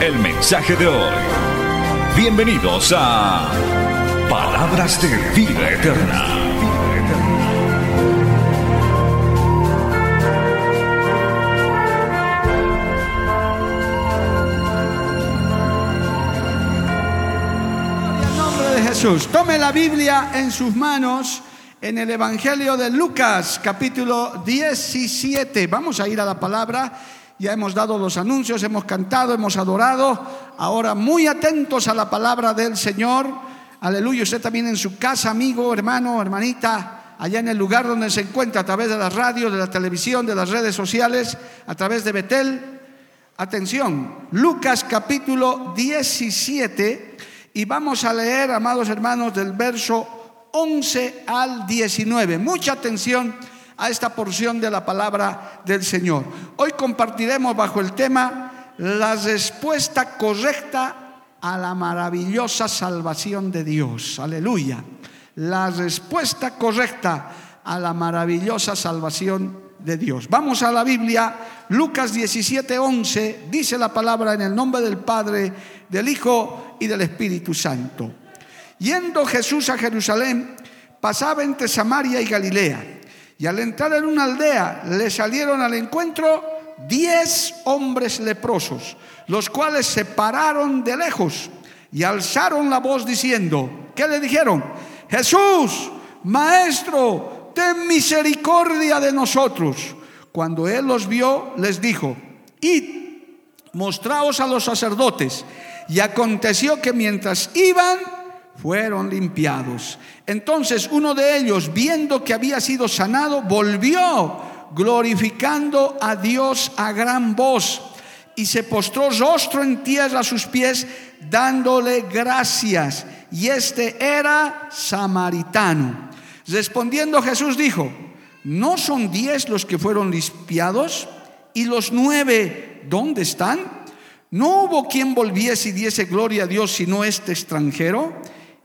el mensaje de hoy. Bienvenidos a Palabras de Vida Eterna. En nombre de Jesús, tome la Biblia en sus manos en el Evangelio de Lucas, capítulo 17. Vamos a ir a la palabra. Ya hemos dado los anuncios, hemos cantado, hemos adorado. Ahora muy atentos a la palabra del Señor. Aleluya. Usted también en su casa, amigo, hermano, hermanita, allá en el lugar donde se encuentra, a través de la radio, de la televisión, de las redes sociales, a través de Betel. Atención, Lucas capítulo 17 y vamos a leer, amados hermanos, del verso 11 al 19. Mucha atención a esta porción de la palabra del Señor. Hoy compartiremos bajo el tema la respuesta correcta a la maravillosa salvación de Dios. Aleluya. La respuesta correcta a la maravillosa salvación de Dios. Vamos a la Biblia, Lucas 17, 11, dice la palabra en el nombre del Padre, del Hijo y del Espíritu Santo. Yendo Jesús a Jerusalén, pasaba entre Samaria y Galilea. Y al entrar en una aldea, le salieron al encuentro diez hombres leprosos, los cuales se pararon de lejos y alzaron la voz diciendo, ¿qué le dijeron? Jesús, Maestro, ten misericordia de nosotros. Cuando él los vio, les dijo, id, mostraos a los sacerdotes. Y aconteció que mientras iban, fueron limpiados. Entonces uno de ellos, viendo que había sido sanado, volvió glorificando a Dios a gran voz y se postró rostro en tierra a sus pies, dándole gracias. Y este era samaritano. Respondiendo Jesús dijo, ¿no son diez los que fueron limpiados? ¿Y los nueve dónde están? ¿No hubo quien volviese y diese gloria a Dios sino este extranjero?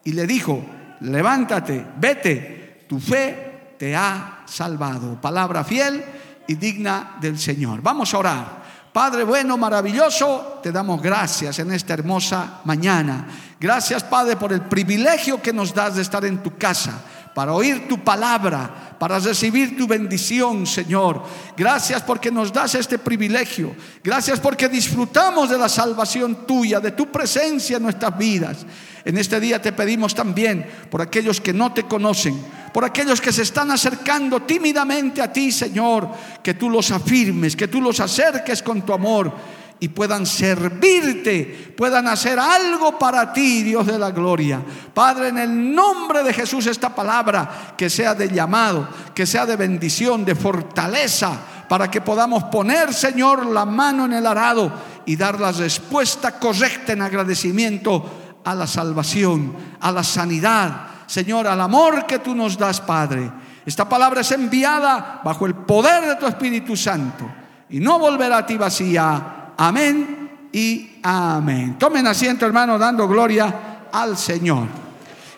Y le dijo, levántate, vete, tu fe te ha salvado. Palabra fiel y digna del Señor. Vamos a orar. Padre bueno, maravilloso, te damos gracias en esta hermosa mañana. Gracias, Padre, por el privilegio que nos das de estar en tu casa, para oír tu palabra, para recibir tu bendición, Señor. Gracias porque nos das este privilegio. Gracias porque disfrutamos de la salvación tuya, de tu presencia en nuestras vidas. En este día te pedimos también por aquellos que no te conocen, por aquellos que se están acercando tímidamente a ti, Señor, que tú los afirmes, que tú los acerques con tu amor y puedan servirte, puedan hacer algo para ti, Dios de la gloria. Padre, en el nombre de Jesús esta palabra que sea de llamado, que sea de bendición, de fortaleza, para que podamos poner, Señor, la mano en el arado y dar la respuesta correcta en agradecimiento a la salvación, a la sanidad, Señor, al amor que tú nos das, Padre. Esta palabra es enviada bajo el poder de tu Espíritu Santo y no volverá a ti vacía. Amén y amén. Tomen asiento, hermano, dando gloria al Señor.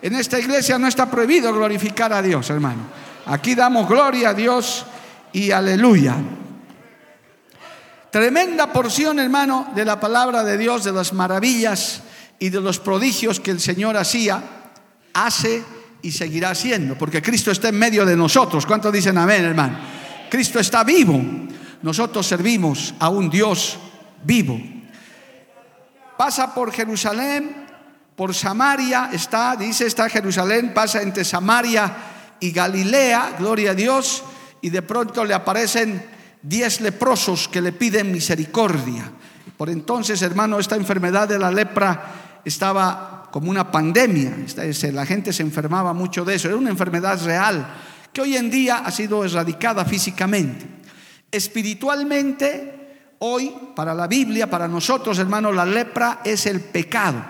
En esta iglesia no está prohibido glorificar a Dios, hermano. Aquí damos gloria a Dios y aleluya. Tremenda porción, hermano, de la palabra de Dios, de las maravillas y de los prodigios que el Señor hacía, hace y seguirá haciendo, porque Cristo está en medio de nosotros. ¿Cuántos dicen amén, hermano? Cristo está vivo. Nosotros servimos a un Dios vivo. Pasa por Jerusalén, por Samaria, está, dice, está Jerusalén, pasa entre Samaria y Galilea, gloria a Dios, y de pronto le aparecen diez leprosos que le piden misericordia. Por entonces, hermano, esta enfermedad de la lepra estaba como una pandemia. La gente se enfermaba mucho de eso. Era una enfermedad real que hoy en día ha sido erradicada físicamente. Espiritualmente, Hoy, para la Biblia, para nosotros, hermanos, la lepra es el pecado.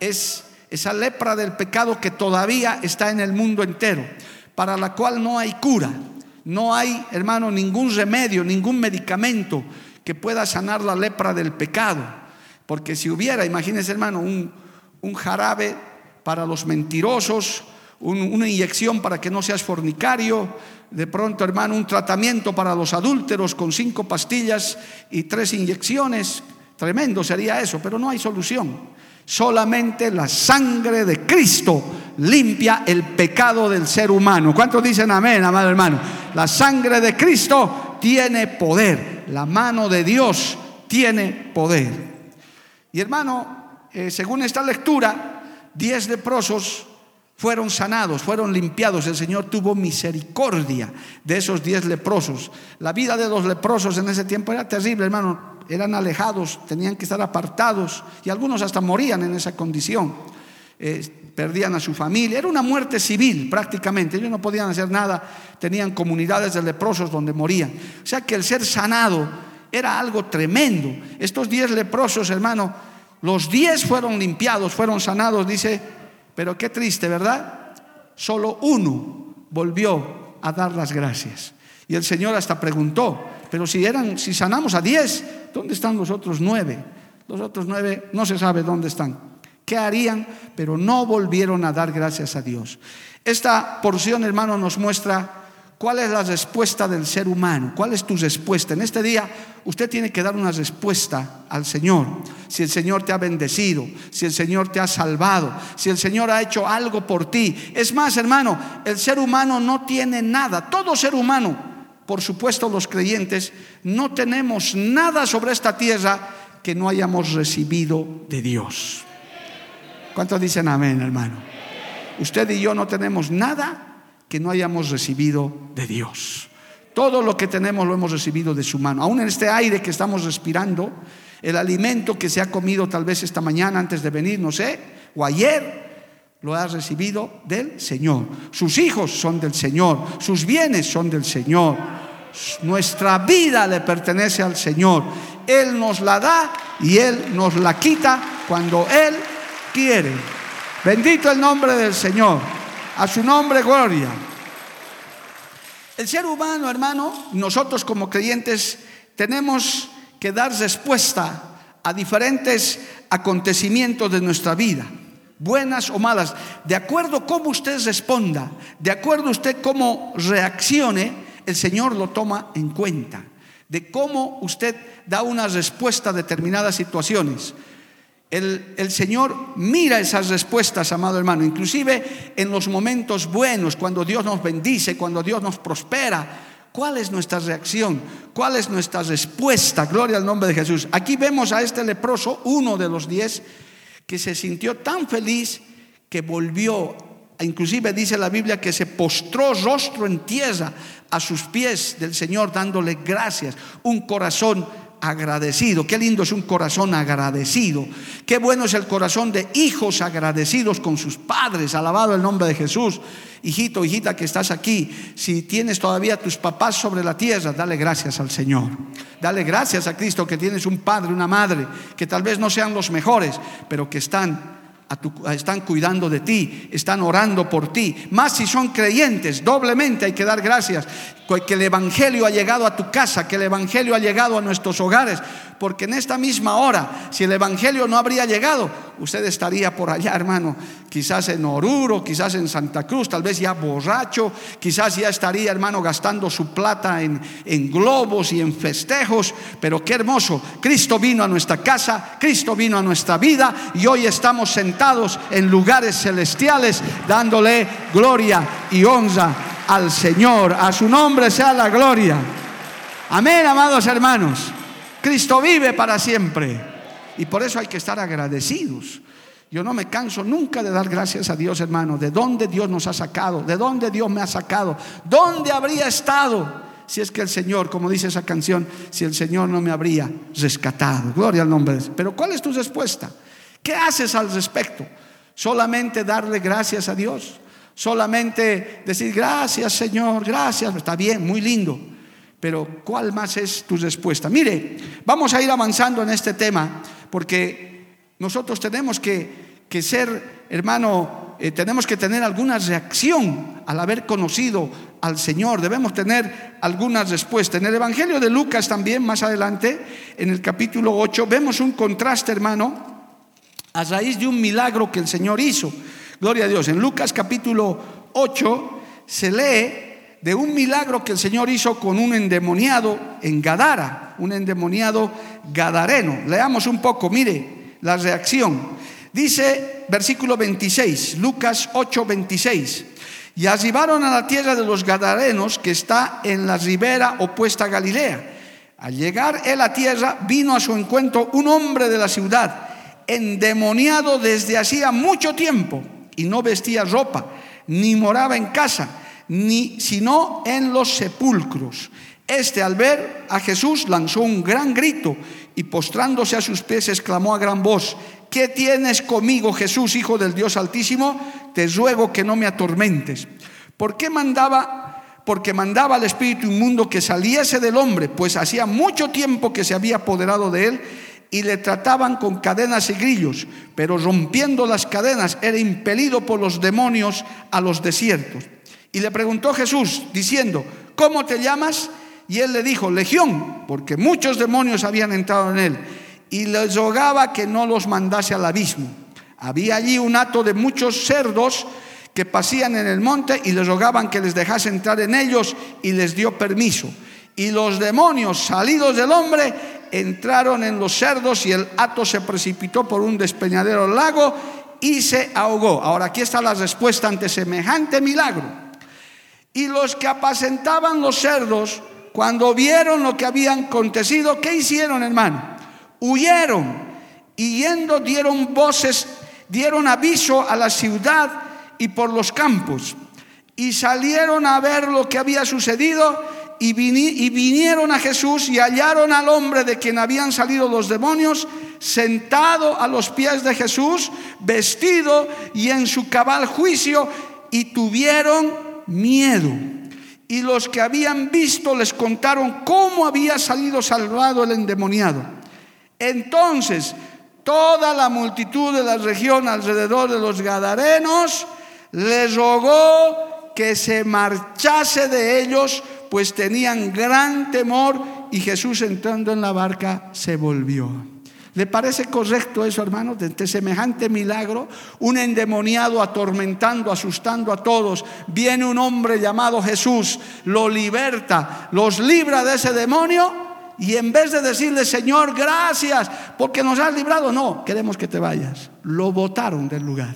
Es esa lepra del pecado que todavía está en el mundo entero, para la cual no hay cura. No hay, hermano, ningún remedio, ningún medicamento que pueda sanar la lepra del pecado. Porque si hubiera, imagínense, hermano, un, un jarabe para los mentirosos, una inyección para que no seas fornicario, de pronto, hermano, un tratamiento para los adúlteros con cinco pastillas y tres inyecciones. Tremendo sería eso, pero no hay solución. Solamente la sangre de Cristo limpia el pecado del ser humano. ¿Cuántos dicen amén, amado hermano? La sangre de Cristo tiene poder. La mano de Dios tiene poder. Y hermano, eh, según esta lectura, diez leprosos fueron sanados, fueron limpiados. El Señor tuvo misericordia de esos diez leprosos. La vida de los leprosos en ese tiempo era terrible, hermano. Eran alejados, tenían que estar apartados y algunos hasta morían en esa condición. Eh, perdían a su familia. Era una muerte civil prácticamente. Ellos no podían hacer nada. Tenían comunidades de leprosos donde morían. O sea que el ser sanado era algo tremendo. Estos diez leprosos, hermano, los diez fueron limpiados, fueron sanados, dice pero qué triste, ¿verdad? Solo uno volvió a dar las gracias. Y el Señor hasta preguntó, pero si eran, si sanamos a diez, ¿dónde están los otros nueve? Los otros nueve no se sabe dónde están. ¿Qué harían? Pero no volvieron a dar gracias a Dios. Esta porción, hermano, nos muestra ¿Cuál es la respuesta del ser humano? ¿Cuál es tu respuesta? En este día usted tiene que dar una respuesta al Señor. Si el Señor te ha bendecido, si el Señor te ha salvado, si el Señor ha hecho algo por ti. Es más, hermano, el ser humano no tiene nada. Todo ser humano, por supuesto los creyentes, no tenemos nada sobre esta tierra que no hayamos recibido de Dios. ¿Cuántos dicen amén, hermano? Usted y yo no tenemos nada que no hayamos recibido de Dios. Todo lo que tenemos lo hemos recibido de su mano. Aún en este aire que estamos respirando, el alimento que se ha comido tal vez esta mañana antes de venir, no sé, o ayer, lo ha recibido del Señor. Sus hijos son del Señor, sus bienes son del Señor. Nuestra vida le pertenece al Señor. Él nos la da y Él nos la quita cuando Él quiere. Bendito el nombre del Señor. A su nombre, gloria. El ser humano, hermano, nosotros como creyentes tenemos que dar respuesta a diferentes acontecimientos de nuestra vida, buenas o malas, de acuerdo cómo usted responda, de acuerdo usted cómo reaccione, el Señor lo toma en cuenta, de cómo usted da una respuesta a determinadas situaciones. El, Señor mira esas respuestas, amado hermano, inclusive en los momentos buenos, cuando Dios nos bendice, cuando Dios nos prospera. ¿Cuál es nuestra reacción? ¿Cuál es nuestra respuesta? Gloria al nombre de Jesús. Aquí vemos a este leproso, uno de los diez, que se sintió tan feliz que volvió, inclusive dice la Biblia que se postró rostro en tierra a sus pies del Señor dándole gracias, un corazón agradecido. Qué lindo es un corazón agradecido. Qué bueno es el corazón de hijos agradecidos con sus padres. Alabado el nombre de Jesús. Hijito, hijita que estás aquí, si tienes todavía tus papás sobre la tierra, dale gracias al Señor. Dale gracias a Cristo que tienes un padre, una madre, que tal vez no sean los mejores, pero que están están cuidando de ti, están orando por ti. Más si son creyentes, doblemente hay que dar gracias. Que el Evangelio ha llegado a tu casa, que el Evangelio ha llegado a nuestros hogares. Porque en esta misma hora, si el Evangelio no habría llegado, usted estaría por allá, hermano. Quizás en Oruro, quizás en Santa Cruz, tal vez ya borracho. Quizás ya estaría, hermano, gastando su plata en, globos y en festejos. Pero qué hermoso. Cristo vino a nuestra casa, Cristo vino a nuestra vida y hoy estamos sentados en lugares celestiales, dándole gloria y honra al Señor. A su nombre sea la gloria. Amén, amados hermanos. Cristo vive para siempre. Y por eso hay que estar agradecidos. Yo no me canso nunca de dar gracias a Dios, hermano, de dónde Dios nos ha sacado, de dónde Dios me ha sacado, dónde habría estado si es que el Señor, como dice esa canción, si el Señor no me habría rescatado. Gloria al nombre de Dios. Pero ¿cuál es tu respuesta? ¿Qué haces al respecto? Solamente darle gracias a Dios. Solamente decir gracias Señor, gracias. Está bien, muy lindo. Pero ¿cuál más es tu respuesta? Mire, vamos a ir avanzando en este tema porque nosotros tenemos que, que ser, hermano, eh, tenemos que tener alguna reacción al haber conocido al Señor. Debemos tener alguna respuesta. En el Evangelio de Lucas también, más adelante, en el capítulo 8, vemos un contraste, hermano, a raíz de un milagro que el Señor hizo. Gloria a Dios. En Lucas capítulo 8 se lee de un milagro que el Señor hizo con un endemoniado en Gadara, un endemoniado gadareno. Leamos un poco, mire la reacción. Dice versículo 26, Lucas 8, 26. Y arribaron a la tierra de los Gadarenos que está en la ribera opuesta a Galilea. Al llegar él a tierra, vino a su encuentro un hombre de la ciudad, endemoniado desde hacía mucho tiempo, y no vestía ropa, ni moraba en casa ni sino en los sepulcros. Este al ver a Jesús lanzó un gran grito y postrándose a sus pies exclamó a gran voz, ¿qué tienes conmigo Jesús, Hijo del Dios Altísimo? Te ruego que no me atormentes. ¿Por qué mandaba? Porque mandaba al espíritu inmundo que saliese del hombre, pues hacía mucho tiempo que se había apoderado de él y le trataban con cadenas y grillos, pero rompiendo las cadenas era impelido por los demonios a los desiertos. Y le preguntó Jesús diciendo, ¿cómo te llamas? Y él le dijo, Legión, porque muchos demonios habían entrado en él. Y le rogaba que no los mandase al abismo. Había allí un hato de muchos cerdos que pasían en el monte y le rogaban que les dejase entrar en ellos y les dio permiso. Y los demonios salidos del hombre entraron en los cerdos y el hato se precipitó por un despeñadero lago y se ahogó. Ahora aquí está la respuesta ante semejante milagro. Y los que apacentaban los cerdos, cuando vieron lo que habían acontecido, ¿qué hicieron, hermano? Huyeron y yendo dieron voces, dieron aviso a la ciudad y por los campos. Y salieron a ver lo que había sucedido y, vinieron a Jesús y hallaron al hombre de quien habían salido los demonios sentado a los pies de Jesús, vestido y en su cabal juicio, y tuvieron miedo. Y los que habían visto les contaron cómo había salido salvado el endemoniado. Entonces, toda la multitud de la región alrededor de los Gadarenos les rogó que se marchase de ellos, pues tenían gran temor y Jesús entrando en la barca se volvió. ¿Le parece correcto eso, hermano? De, semejante milagro, un endemoniado atormentando, asustando a todos. Viene un hombre llamado Jesús, lo liberta, los libra de ese demonio. Y en vez de decirle, Señor, gracias porque nos has librado, no, queremos que te vayas. Lo botaron del lugar.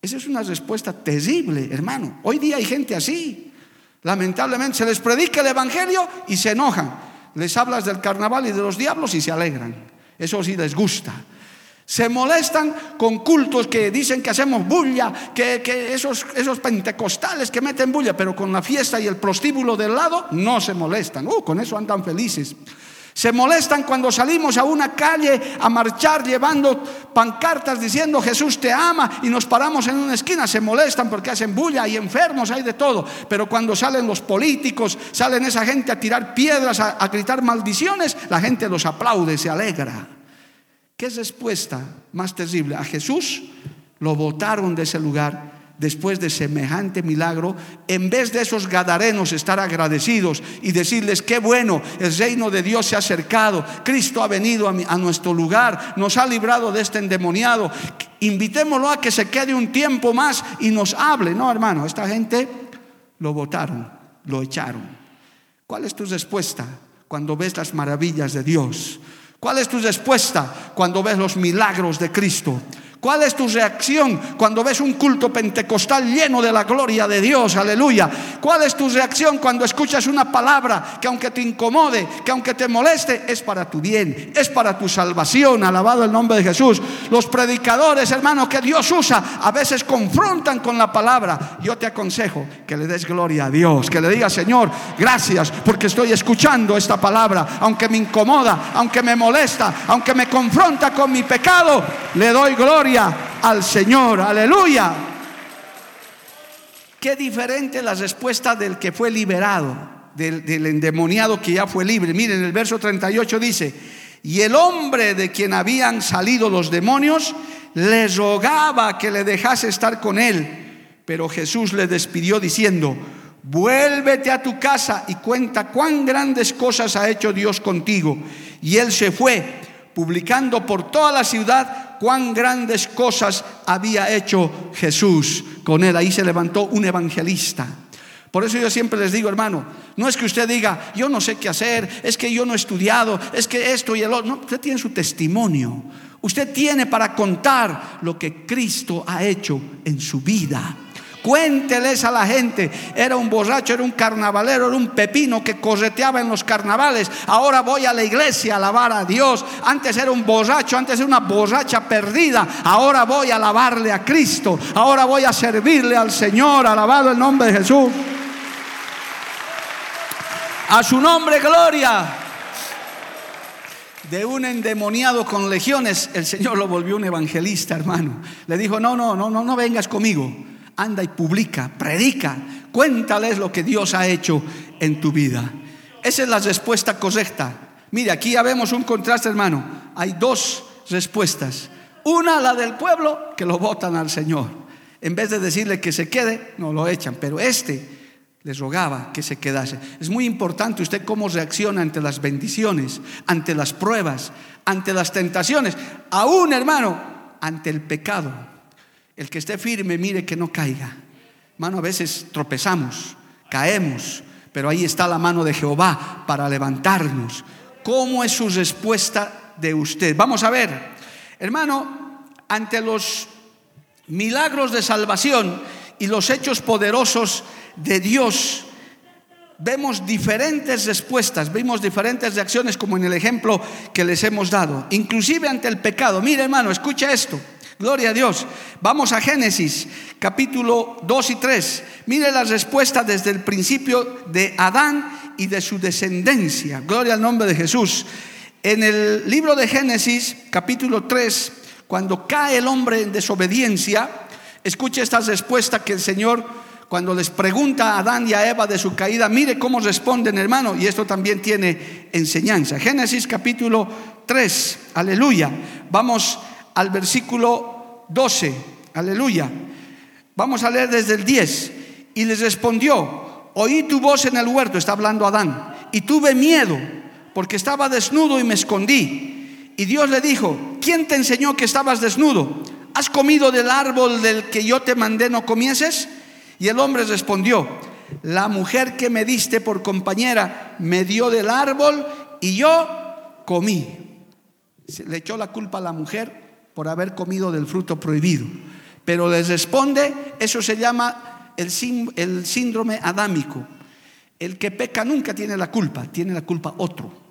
Esa es una respuesta terrible, hermano. Hoy día hay gente así. Lamentablemente se les predica el Evangelio y se enojan. Les hablas del carnaval y de los diablos y se alegran. Eso sí les gusta. Se molestan con cultos que dicen que hacemos bulla, que, esos, esos, pentecostales que meten bulla, pero con la fiesta y el prostíbulo del lado no se molestan. Uh, con eso andan felices. Se molestan cuando salimos a una calle a marchar llevando pancartas diciendo Jesús te ama y nos paramos en una esquina. Se molestan porque hacen bulla y enfermos, hay de todo. Pero cuando salen los políticos, salen esa gente a tirar piedras, a, a gritar maldiciones, la gente los aplaude, se alegra. ¿Qué respuesta más terrible? A Jesús lo botaron de ese lugar después de semejante milagro, en vez de esos gadarenos estar agradecidos y decirles, qué bueno, el reino de Dios se ha acercado, Cristo ha venido a, nuestro lugar, nos ha librado de este endemoniado, invitémoslo a que se quede un tiempo más y nos hable. No, hermano, esta gente lo votaron, lo echaron. ¿Cuál es tu respuesta cuando ves las maravillas de Dios? ¿Cuál es tu respuesta cuando ves los milagros de Cristo? ¿Cuál es tu reacción cuando ves un culto pentecostal lleno de la gloria de Dios? Aleluya. ¿Cuál es tu reacción cuando escuchas una palabra que aunque te incomode, que aunque te moleste, es para tu bien, es para tu salvación? Alabado el nombre de Jesús. Los predicadores, hermano, que Dios usa, a veces confrontan con la palabra. Yo te aconsejo que le des gloria a Dios, que le digas, Señor, gracias porque estoy escuchando esta palabra, aunque me incomoda, aunque me molesta, aunque me confronta con mi pecado, le doy gloria al Señor. Aleluya. Qué diferente la respuesta del que fue liberado. del, endemoniado que ya fue libre. Miren, el verso 38 dice, y el hombre de quien habían salido los demonios le rogaba que le dejase estar con él, pero Jesús le despidió diciendo, vuélvete a tu casa y cuenta cuán grandes cosas ha hecho Dios contigo. Y él se fue, publicando por toda la ciudad cuán grandes cosas había hecho Jesús con él. Ahí se levantó un evangelista. Por eso yo siempre les digo, hermano, no es que usted diga, yo no sé qué hacer, es que yo no he estudiado, es que esto y el otro. No, usted tiene su testimonio. Usted tiene para contar lo que Cristo ha hecho en su vida. Cuénteles a la gente, era un borracho, era un carnavalero, era un pepino que correteaba en los carnavales. Ahora voy a la iglesia a alabar a Dios. Antes era un borracho, antes era una borracha perdida. Ahora voy a alabarle a Cristo. Ahora voy a servirle al Señor. Alabado el nombre de Jesús. A su nombre, gloria. De un endemoniado con legiones, el Señor lo volvió un evangelista, hermano. Le dijo, no, no, no, no, no vengas conmigo. Anda y publica, predica, cuéntales lo que Dios ha hecho en tu vida. Esa es la respuesta correcta. Mire, aquí ya vemos un contraste, hermano. Hay dos respuestas. Una, la del pueblo, que lo votan al Señor. En vez de decirle que se quede, no lo echan. Pero este les rogaba que se quedase. Es muy importante usted cómo reacciona ante las bendiciones, ante las pruebas, ante las tentaciones, aún hermano, ante el pecado. El que esté firme, mire que no caiga. Hermano, a veces tropezamos, caemos, pero ahí está la mano de Jehová para levantarnos. ¿Cómo es su respuesta de usted? Vamos a ver, hermano, ante los milagros de salvación y los hechos poderosos de Dios, vemos diferentes respuestas, vemos diferentes reacciones como en el ejemplo que les hemos dado, inclusive ante el pecado. Mire hermano, escucha esto. Gloria a Dios. Vamos a Génesis capítulo 2 y 3. Mire la respuesta desde el principio de Adán y de su descendencia. Gloria al nombre de Jesús. En el libro de Génesis capítulo 3, cuando cae el hombre en desobediencia, escuche esta respuesta que el Señor cuando les pregunta a Adán y a Eva de su caída, mire cómo responden, hermano, y esto también tiene enseñanza. Génesis capítulo 3, aleluya. Vamos al versículo 12, aleluya. Vamos a leer desde el 10. Y les respondió, oí tu voz en el huerto, está hablando Adán, y tuve miedo, porque estaba desnudo y me escondí. Y Dios le dijo, ¿quién te enseñó que estabas desnudo? ¿Has comido del árbol del que yo te mandé no comieses? Y el hombre respondió, la mujer que me diste por compañera me dio del árbol y yo comí. le echó la culpa a la mujer por haber comido del fruto prohibido. Pero les responde, eso se llama el, síndrome adámico. El que peca nunca tiene la culpa, tiene la culpa otro.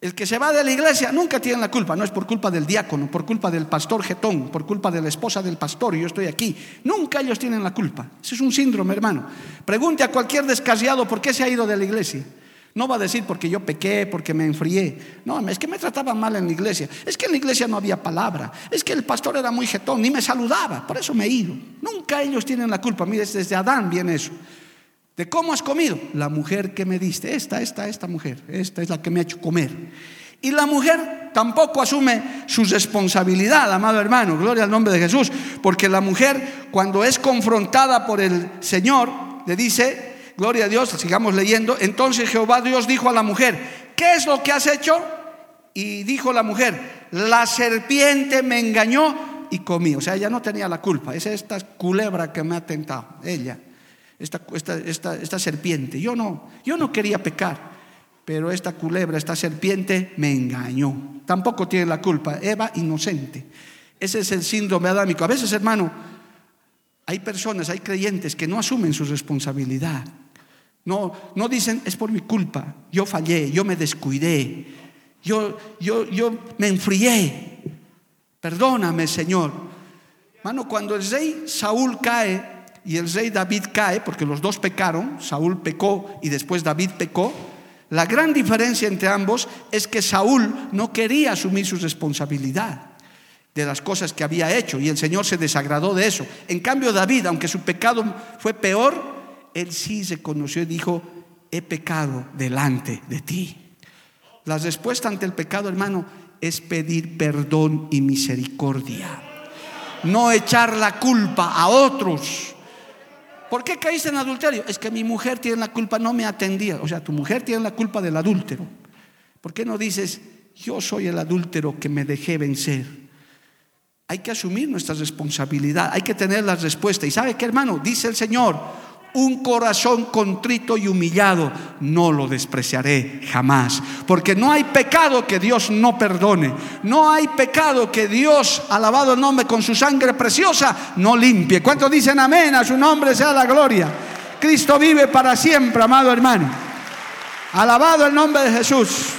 El que se va de la iglesia nunca tiene la culpa, no es por culpa del diácono, por culpa del pastor Getón, por culpa de la esposa del pastor, y yo estoy aquí. Nunca ellos tienen la culpa. Ese es un síndrome, hermano. Pregunte a cualquier descasiado por qué se ha ido de la iglesia. No va a decir porque yo pequé, porque me enfrié. No, es que me trataban mal en la iglesia. Es que en la iglesia no había palabra. Es que el pastor era muy jetón, ni me saludaba. Por eso me he ido. Nunca ellos tienen la culpa. Mire, desde Adán viene eso. ¿De cómo has comido? La mujer que me diste, esta, esta, esta mujer, esta es la que me ha hecho comer. Y la mujer tampoco asume su responsabilidad, amado hermano, gloria al nombre de Jesús, porque la mujer cuando es confrontada por el Señor, le dice, gloria a Dios, sigamos leyendo, entonces Jehová Dios dijo a la mujer, ¿qué es lo que has hecho? Y dijo la mujer, la serpiente me engañó y comí, o sea, ella no tenía la culpa, es esta culebra que me ha tentado, ella esta, esta, serpiente. Yo no, yo no quería pecar, pero esta culebra, esta serpiente me engañó. Tampoco tiene la culpa. Eva, inocente. Ese es el síndrome adámico. A veces, hermano, hay personas, hay creyentes que no asumen su responsabilidad. No, no dicen, es por mi culpa, yo fallé, yo me descuidé, yo, yo, yo me enfrié. Perdóname, Señor. Hermano, cuando el rey Saúl cae, y el rey David cae, porque los dos pecaron, Saúl pecó y después David pecó, la gran diferencia entre ambos es que Saúl no quería asumir su responsabilidad de las cosas que había hecho y el Señor se desagradó de eso. En cambio David, aunque su pecado fue peor, él sí se conoció y dijo, he pecado delante de ti. La respuesta ante el pecado, hermano, es pedir perdón y misericordia. No echar la culpa a otros. ¿Por qué caíste en adulterio? Es que mi mujer tiene la culpa, no me atendía. O sea, tu mujer tiene la culpa del adúltero. ¿Por qué no dices, yo soy el adúltero que me dejé vencer? Hay que asumir nuestra responsabilidad, hay que tener la respuesta. ¿Y sabe qué, hermano? Dice el Señor, un corazón contrito y humillado, no lo despreciaré jamás. Porque no hay pecado que Dios no perdone. No hay pecado que Dios, alabado el nombre con su sangre preciosa, no limpie. ¿Cuántos dicen amén? A su nombre sea la gloria. Cristo vive para siempre, amado hermano. Alabado el nombre de Jesús.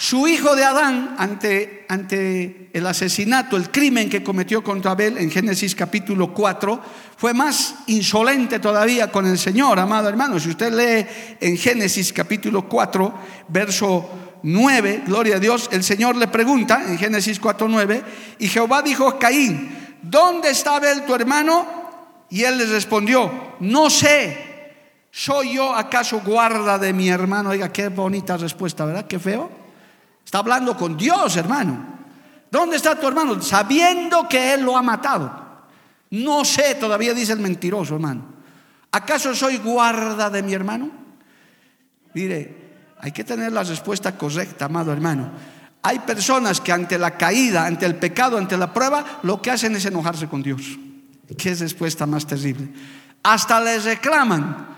Su hijo de Adán, ante, ante el asesinato, el crimen que cometió contra Abel en Génesis capítulo 4, fue más insolente todavía con el Señor, amado hermano. Si usted lee en Génesis capítulo 4, verso 9, gloria a Dios, el Señor le pregunta en Génesis 4, 9, y Jehová dijo a Caín, ¿dónde está Abel tu hermano? Y él le respondió, no sé, ¿soy yo acaso guarda de mi hermano? Oiga, qué bonita respuesta, ¿verdad? Qué feo. Está hablando con Dios, hermano. ¿Dónde está tu hermano? Sabiendo que él lo ha matado. No sé, todavía dice el mentiroso, hermano. ¿Acaso soy guarda de mi hermano? Mire, hay que tener la respuesta correcta, amado hermano. Hay personas que ante la caída, ante el pecado, ante la prueba, lo que hacen es enojarse con Dios. ¿Qué respuesta más terrible? Hasta les reclaman,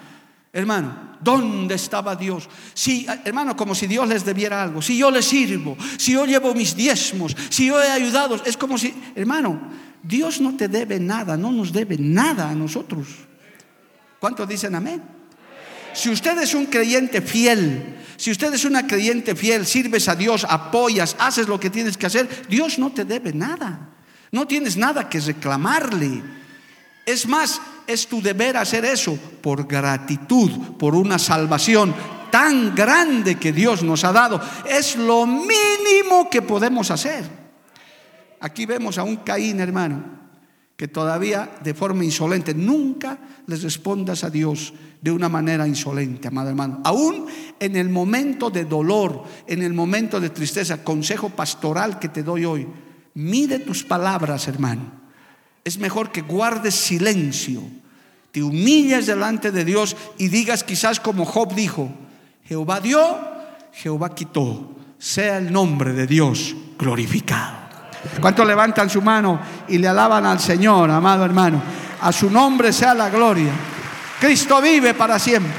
hermano, ¿dónde estaba Dios? Si, hermano, como si Dios les debiera algo. Si yo les sirvo, si yo llevo mis diezmos, si yo he ayudado, es como si, hermano, Dios no te debe nada, no nos debe nada a nosotros. ¿Cuántos dicen amén? Si usted es un creyente fiel, si usted es una creyente fiel, sirves a Dios, apoyas, haces lo que tienes que hacer, Dios no te debe nada. No tienes nada que reclamarle. Es más, es tu deber hacer eso por gratitud, por una salvación tan grande que Dios nos ha dado. Es lo mínimo que podemos hacer. Aquí vemos a un Caín, hermano, que todavía de forma insolente, nunca les respondas a Dios de una manera insolente, amado hermano. Aún en el momento de dolor, en el momento de tristeza, consejo pastoral que te doy hoy, mide tus palabras, hermano. Es mejor que guardes silencio, te humilles delante de Dios y digas quizás como Job dijo, Jehová dio, Jehová quitó, sea el nombre de Dios glorificado. ¿Cuántos levantan su mano y le alaban al Señor, amado hermano? A su nombre sea la gloria. Cristo vive para siempre.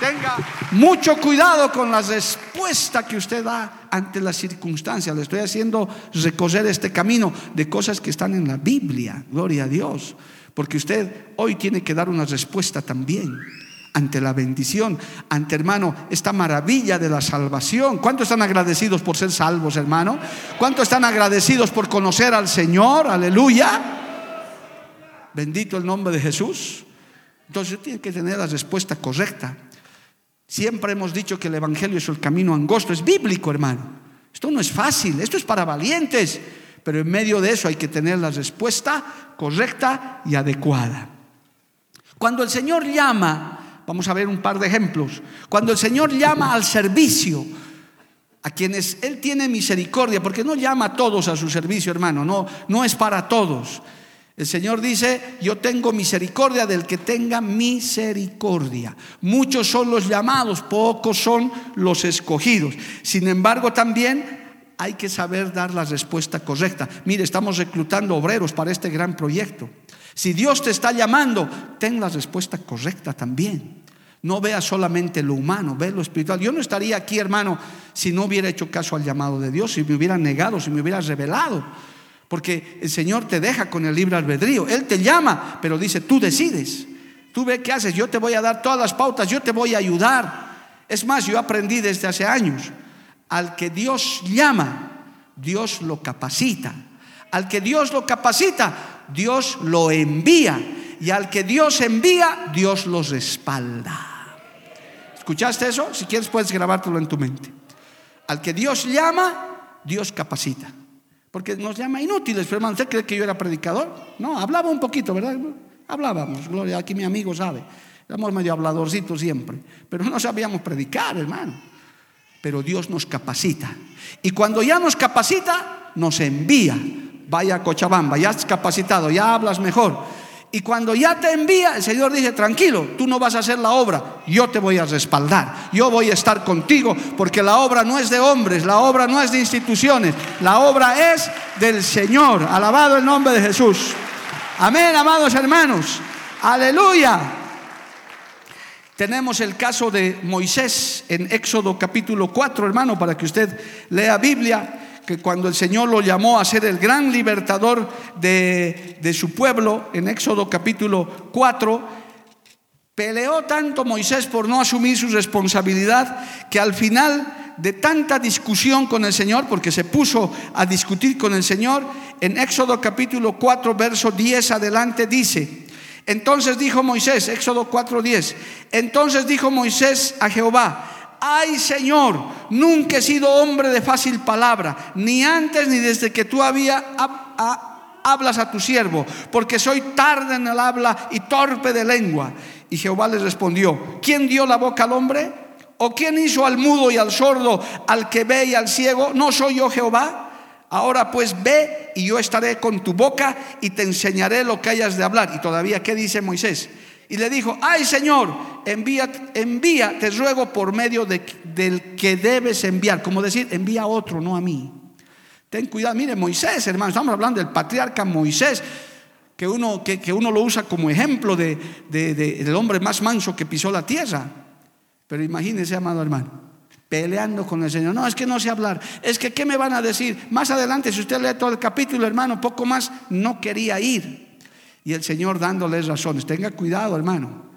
Tenga mucho cuidado con la respuesta que usted da ante las circunstancias. Le estoy haciendo recorrer este camino de cosas que están en la Biblia. Gloria a Dios. Porque usted hoy tiene que dar una respuesta también ante la bendición, ante hermano, esta maravilla de la salvación. ¿Cuántos están agradecidos por ser salvos, hermano? ¿Cuántos están agradecidos por conocer al Señor? Aleluya. Bendito el nombre de Jesús. Entonces tiene que tener la respuesta correcta. Siempre hemos dicho que el Evangelio es el camino angosto, es bíblico, hermano. Esto no es fácil, esto es para valientes, pero en medio de eso hay que tener la respuesta correcta y adecuada. Cuando el Señor llama Vamos a ver un par de ejemplos. Cuando el Señor llama al servicio, a quienes Él tiene misericordia, porque no llama a todos a su servicio, hermano, no, no es para todos. El Señor dice, yo tengo misericordia del que tenga misericordia. Muchos son los llamados, pocos son los escogidos. Sin embargo, también hay que saber dar la respuesta correcta. Mire, estamos reclutando obreros para este gran proyecto. Si Dios te está llamando, ten la respuesta correcta también. No vea solamente lo humano, ve lo espiritual. Yo no estaría aquí, hermano, si no hubiera hecho caso al llamado de Dios, si me hubiera negado, si me hubiera revelado. Porque el Señor te deja con el libre albedrío. Él te llama, pero dice, tú decides. Tú ve qué haces, yo te voy a dar todas las pautas, yo te voy a ayudar. Es más, yo aprendí desde hace años, al que Dios llama, Dios lo capacita. Al que Dios lo capacita, Dios lo envía. Y al que Dios envía, Dios lo respalda. ¿Escuchaste eso? Si quieres puedes grabártelo en tu mente. Al que Dios llama, Dios capacita. Porque nos llama inútiles, hermano, ¿usted cree que yo era predicador? No, hablaba un poquito, ¿verdad? Hablábamos, gloria, aquí mi amigo sabe. Éramos medio habladorcitos siempre, pero no sabíamos predicar, hermano. Pero Dios nos capacita. Y cuando ya nos capacita, nos envía. Vaya Cochabamba, ya has capacitado, ya hablas mejor. Y cuando ya te envía, el Señor dice, tranquilo, tú no vas a hacer la obra, yo te voy a respaldar, yo voy a estar contigo, porque la obra no es de hombres, la obra no es de instituciones, la obra es del Señor. Alabado el nombre de Jesús. Amén, amados hermanos. Aleluya. Tenemos el caso de Moisés en Éxodo capítulo 4, hermano, para que usted lea Biblia, que cuando el Señor lo llamó a ser el gran libertador de, de su pueblo, en Éxodo capítulo 4, peleó tanto Moisés por no asumir su responsabilidad que al final de tanta discusión con el Señor, porque se puso a discutir con el Señor, en Éxodo capítulo 4, verso 10 adelante dice, entonces dijo Moisés, Éxodo 4:10, entonces dijo Moisés a Jehová, ay Señor, nunca he sido hombre de fácil palabra, ni antes ni desde que tú había, hablas a tu siervo, porque soy tarde en el habla y torpe de lengua. Y Jehová le respondió, ¿quién dio la boca al hombre? ¿O quién hizo al mudo y al sordo, al que ve y al ciego? ¿No soy yo Jehová? Ahora pues ve y yo estaré con tu boca y te enseñaré lo que hayas de hablar. Y todavía, ¿qué dice Moisés? Y le dijo, ay Señor, envía, envía, te ruego por medio de, del que debes enviar. Como decir, envía a otro, no a mí. Ten cuidado, mire Moisés, hermano, estamos hablando del patriarca Moisés, que uno, que, uno lo usa como ejemplo de, del hombre más manso que pisó la tierra. Pero imagínese, amado hermano, peleando con el Señor. No, es que no sé hablar. Es que, ¿qué me van a decir? Más adelante, si usted lee todo el capítulo, hermano, poco más, no quería ir. Y el Señor dándoles razones. Tenga cuidado, hermano.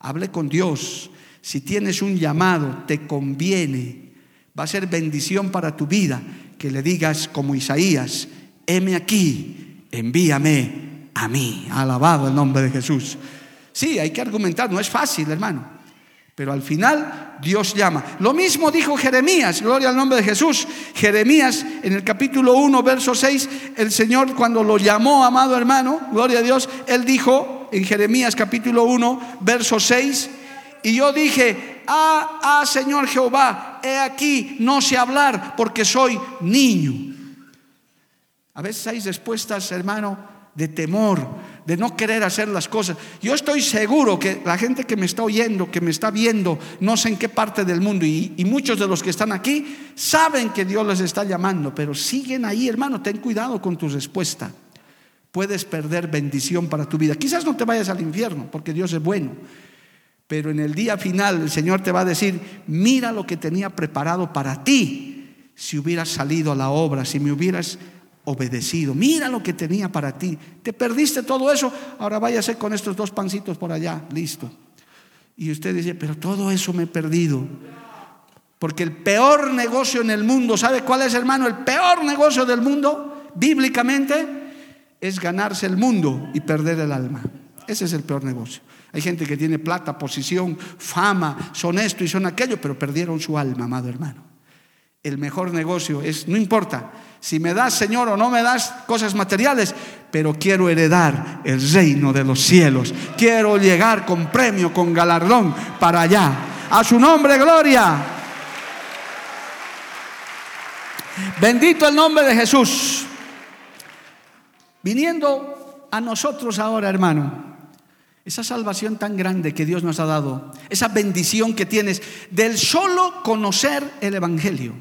Hable con Dios. Si tienes un llamado, te conviene. Va a ser bendición para tu vida que le digas como Isaías, heme aquí, envíame a mí. Alabado el nombre de Jesús. Sí, hay que argumentar, no es fácil, hermano. Pero al final Dios llama. Lo mismo dijo Jeremías, gloria al nombre de Jesús. Jeremías en el capítulo 1, verso 6, el Señor cuando lo llamó, amado hermano, gloria a Dios, él dijo en Jeremías capítulo 1, verso 6, y yo dije, ah, ah, Señor Jehová, he aquí, no sé hablar porque soy niño. A veces hay respuestas, hermano, de temor, de no querer hacer las cosas. Yo estoy seguro que la gente que me está oyendo, que me está viendo, no sé en qué parte del mundo, y, muchos de los que están aquí saben que Dios les está llamando, pero siguen ahí, hermano, ten cuidado con tu respuesta. Puedes perder bendición para tu vida. Quizás no te vayas al infierno, porque Dios es bueno. Pero en el día final el Señor te va a decir, mira lo que tenía preparado para ti si hubieras salido a la obra, si me hubieras obedecido. Mira lo que tenía para ti. Te perdiste todo eso, ahora váyase con estos dos pancitos por allá, listo. Y usted dice, pero todo eso me he perdido. Porque el peor negocio en el mundo, ¿sabe cuál es, hermano? El peor negocio del mundo, bíblicamente, es ganarse el mundo y perder el alma. Ese es el peor negocio. Hay gente que tiene plata, posición, fama, son esto y son aquello, pero perdieron su alma, amado hermano. El mejor negocio es, no importa, si me das, Señor, o no me das cosas materiales, pero quiero heredar el reino de los cielos. Quiero llegar con premio, con galardón para allá. A su nombre, gloria. Bendito el nombre de Jesús. Viniendo a nosotros ahora, hermano, esa salvación tan grande que Dios nos ha dado, esa bendición que tienes del solo conocer el Evangelio.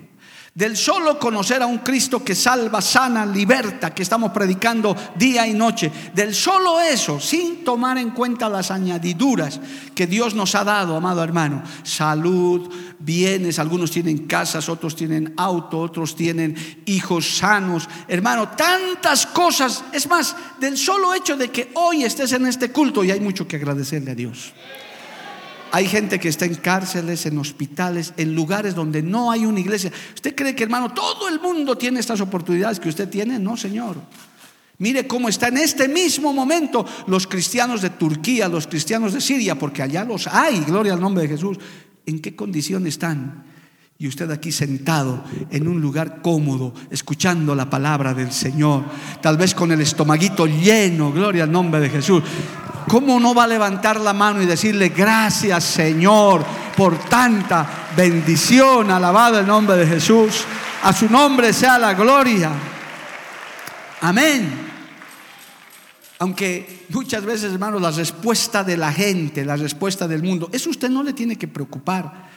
Del solo conocer a un Cristo que salva, sana, liberta, que estamos predicando día y noche. Del solo eso, sin tomar en cuenta las añadiduras que Dios nos ha dado, amado hermano. Salud, bienes, algunos tienen casas, otros tienen auto, otros tienen hijos sanos. Hermano, tantas cosas. Es más, del solo hecho de que hoy estés en este culto y hay mucho que agradecerle a Dios. Hay gente que está en cárceles, en hospitales, en lugares donde no hay una iglesia. ¿Usted cree que, hermano, todo el mundo tiene estas oportunidades que usted tiene? No, Señor. Mire cómo está en este mismo momento los cristianos de Turquía, los cristianos de Siria, porque allá los hay, gloria al nombre de Jesús. ¿En qué condición están? Y usted aquí sentado en un lugar cómodo, escuchando la palabra del Señor, tal vez con el estomaguito lleno, gloria al nombre de Jesús. ¿Cómo no va a levantar la mano y decirle gracias Señor por tanta bendición? Alabado el nombre de Jesús. A su nombre sea la gloria. Amén. Aunque muchas veces, hermanos, la respuesta de la gente, la respuesta del mundo, eso usted no le tiene que preocupar.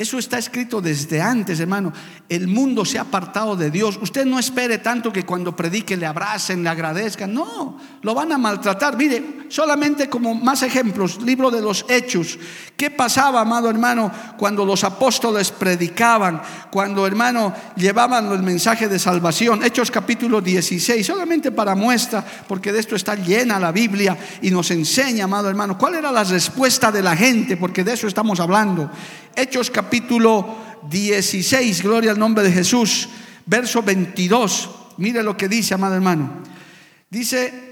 Eso está escrito desde antes, hermano. El mundo se ha apartado de Dios. Usted no espere tanto que cuando predique le abracen, le agradezcan. No, lo van a maltratar. Mire, solamente como más ejemplos, libro de los Hechos. ¿Qué pasaba, amado hermano, cuando los apóstoles predicaban, cuando, hermano, llevaban el mensaje de salvación? Hechos capítulo 16, solamente para muestra, porque de esto está llena la Biblia y nos enseña, amado hermano, cuál era la respuesta de la gente, porque de eso estamos hablando. Hechos capítulo 16, gloria al nombre de Jesús, verso 22. Mire lo que dice, amado hermano. Dice,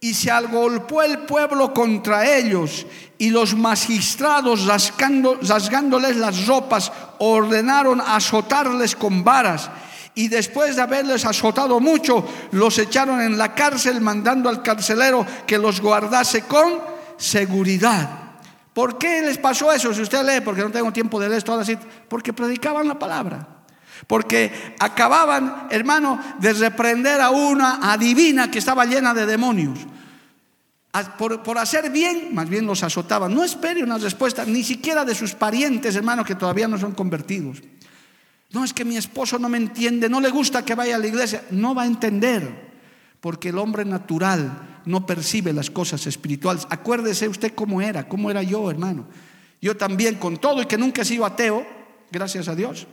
y se agolpó el pueblo contra ellos y los magistrados rasgándoles las ropas ordenaron azotarles con varas y después de haberles azotado mucho los echaron en la cárcel mandando al carcelero que los guardase con seguridad. ¿Por qué les pasó eso? Si usted lee, porque no tengo tiempo de leer todo así, porque predicaban la palabra. Porque acababan, hermano, de reprender a una adivina que estaba llena de demonios. Por, por, hacer bien, más bien los azotaban. No espere una respuesta, ni siquiera de sus parientes, hermano, que todavía no son convertidos. No es que mi esposo no me entiende, no le gusta que vaya a la iglesia. No va a entender, porque el hombre natural no percibe las cosas espirituales. Acuérdese usted cómo era, cómo era yo, hermano. Yo también, con todo y que nunca he sido ateo, gracias a Dios.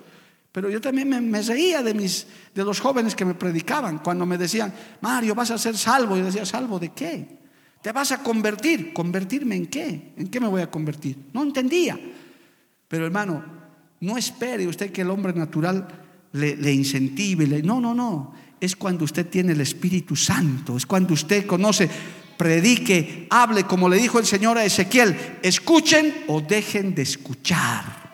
Pero yo también me, reía de, mis, de los jóvenes que me predicaban cuando me decían, Mario, vas a ser salvo. Yo decía, ¿salvo de qué? ¿Te vas a convertir? ¿Convertirme en qué? ¿En qué me voy a convertir? No entendía. Pero hermano, no espere usted que el hombre natural le, incentive. No, no, no es cuando usted tiene el Espíritu Santo, es cuando usted conoce, predique, hable, como le dijo el Señor a Ezequiel, escuchen o dejen de escuchar.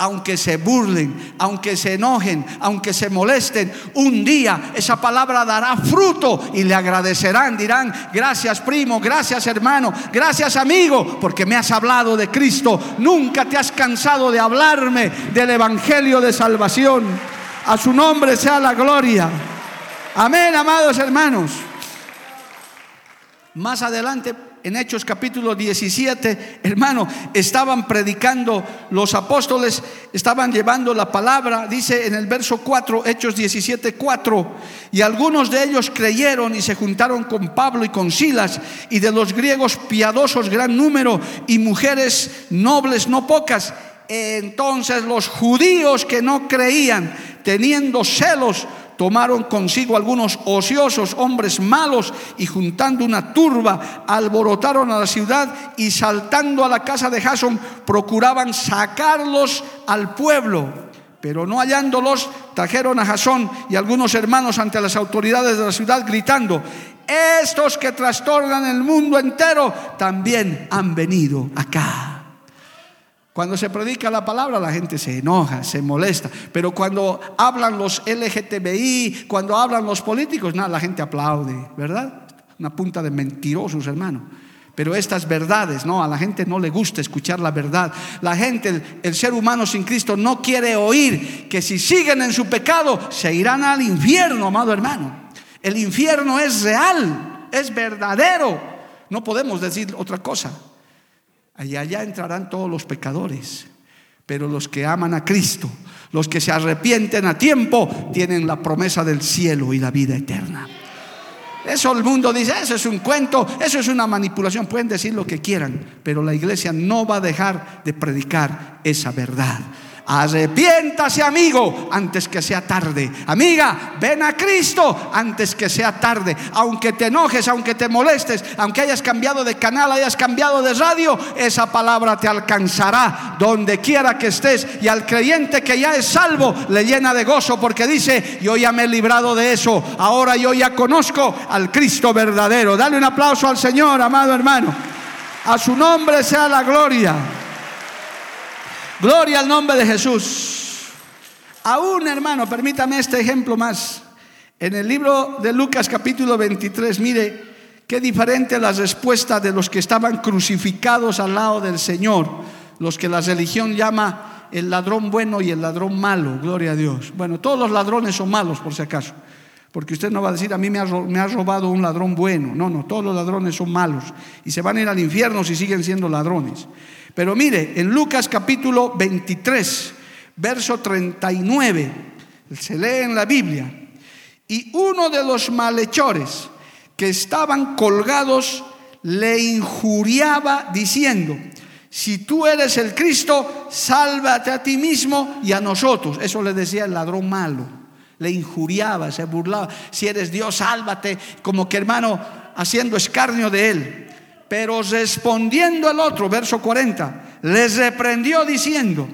Aunque se burlen, aunque se enojen, aunque se molesten, un día esa palabra dará fruto y le agradecerán. Dirán, gracias primo, gracias hermano, gracias amigo, porque me has hablado de Cristo. Nunca te has cansado de hablarme del Evangelio de salvación. A su nombre sea la gloria. Amén, amados hermanos. Más adelante, en Hechos capítulo 17, hermano, estaban predicando los apóstoles, estaban llevando la palabra, dice en el verso 4, Hechos 17, 4, y algunos de ellos creyeron y se juntaron con Pablo y con Silas, y de los griegos piadosos gran número, y mujeres nobles no pocas. Entonces los judíos que no creían, teniendo celos, tomaron consigo algunos ociosos hombres malos y juntando una turba alborotaron a la ciudad y saltando a la casa de Jason procuraban sacarlos al pueblo. Pero no hallándolos, trajeron a Jasón y algunos hermanos ante las autoridades de la ciudad gritando, estos que trastornan el mundo entero también han venido acá. Cuando se predica la palabra la gente se enoja, se molesta, pero cuando hablan los LGTBI, cuando hablan los políticos, nada, la gente aplaude, ¿verdad? Una punta de mentirosos, hermano. Pero estas verdades, no, a la gente no le gusta escuchar la verdad. La gente, el, el, ser humano sin Cristo, no quiere oír que si siguen en su pecado se irán al infierno, amado hermano. El infierno es real, es verdadero. No podemos decir otra cosa. Y allá entrarán todos los pecadores. Pero los que aman a Cristo, los que se arrepienten a tiempo, tienen la promesa del cielo y la vida eterna. Eso el mundo dice, eso es un cuento, eso es una manipulación, pueden decir lo que quieran, pero la iglesia no va a dejar de predicar esa verdad. Arrepiéntase, amigo, antes que sea tarde. Amiga, ven a Cristo antes que sea tarde. Aunque te enojes, aunque te molestes, aunque hayas cambiado de canal, hayas cambiado de radio, esa palabra te alcanzará donde quiera que estés. Y al creyente que ya es salvo, le llena de gozo porque dice, yo ya me he librado de eso. Ahora yo ya conozco al Cristo verdadero. Dale un aplauso al Señor, amado hermano. A su nombre sea la gloria. Gloria al nombre de Jesús. Aún, hermano, permítame este ejemplo más. En el libro de Lucas capítulo 23, mire Qué diferente la respuesta de los que estaban crucificados al lado del Señor, los que la religión llama el ladrón bueno y el ladrón malo, gloria a Dios. Bueno, todos los ladrones son malos por si acaso, porque usted no va a decir, a mí me ha, me ha robado un ladrón bueno, no, no, todos los ladrones son malos y se van a ir al infierno si siguen siendo ladrones. Pero mire, en Lucas capítulo 23, verso 39, se lee en la Biblia, y uno de los malhechores, que estaban colgados le injuriaba diciendo, si tú eres el Cristo, sálvate a ti mismo y a nosotros. Eso le decía el ladrón malo. Le injuriaba, se burlaba. Si eres Dios, sálvate. Como que hermano, haciendo escarnio de él. Pero respondiendo el otro, verso 40, les reprendió diciendo,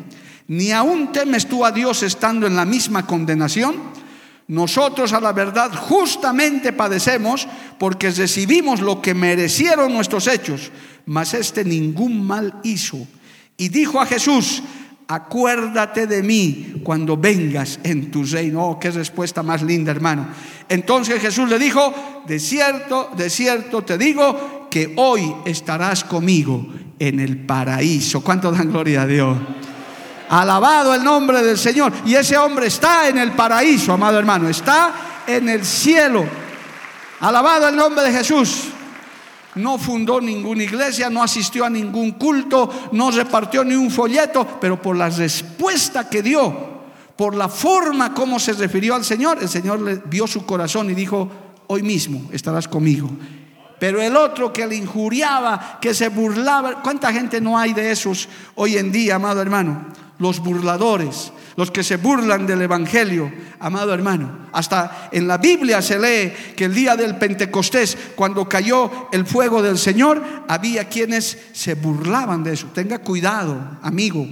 ni aún temes tú a Dios estando en la misma condenación. Nosotros a la verdad justamente padecemos porque recibimos lo que merecieron nuestros hechos, mas este ningún mal hizo. Y dijo a Jesús, acuérdate de mí cuando vengas en tu reino. Oh, qué respuesta más linda, hermano. Entonces Jesús le dijo, de cierto, de cierto te digo que hoy estarás conmigo en el paraíso. ¿Cuánto dan gloria a Dios? Alabado el nombre del Señor. Y ese hombre está en el paraíso, amado hermano. Está en el cielo. Alabado el nombre de Jesús. No fundó ninguna iglesia, no asistió a ningún culto, no repartió ni un folleto, pero por la respuesta que dio, por la forma como se refirió al Señor, el Señor le vio su corazón y dijo, hoy mismo estarás conmigo. Pero el otro que le injuriaba, que se burlaba, ¿cuánta gente no hay de esos hoy en día, amado hermano? los burladores, los que se burlan del Evangelio, amado hermano. Hasta en la Biblia se lee que el día del Pentecostés, cuando cayó el fuego del Señor, había quienes se burlaban de eso. Tenga cuidado, amigo,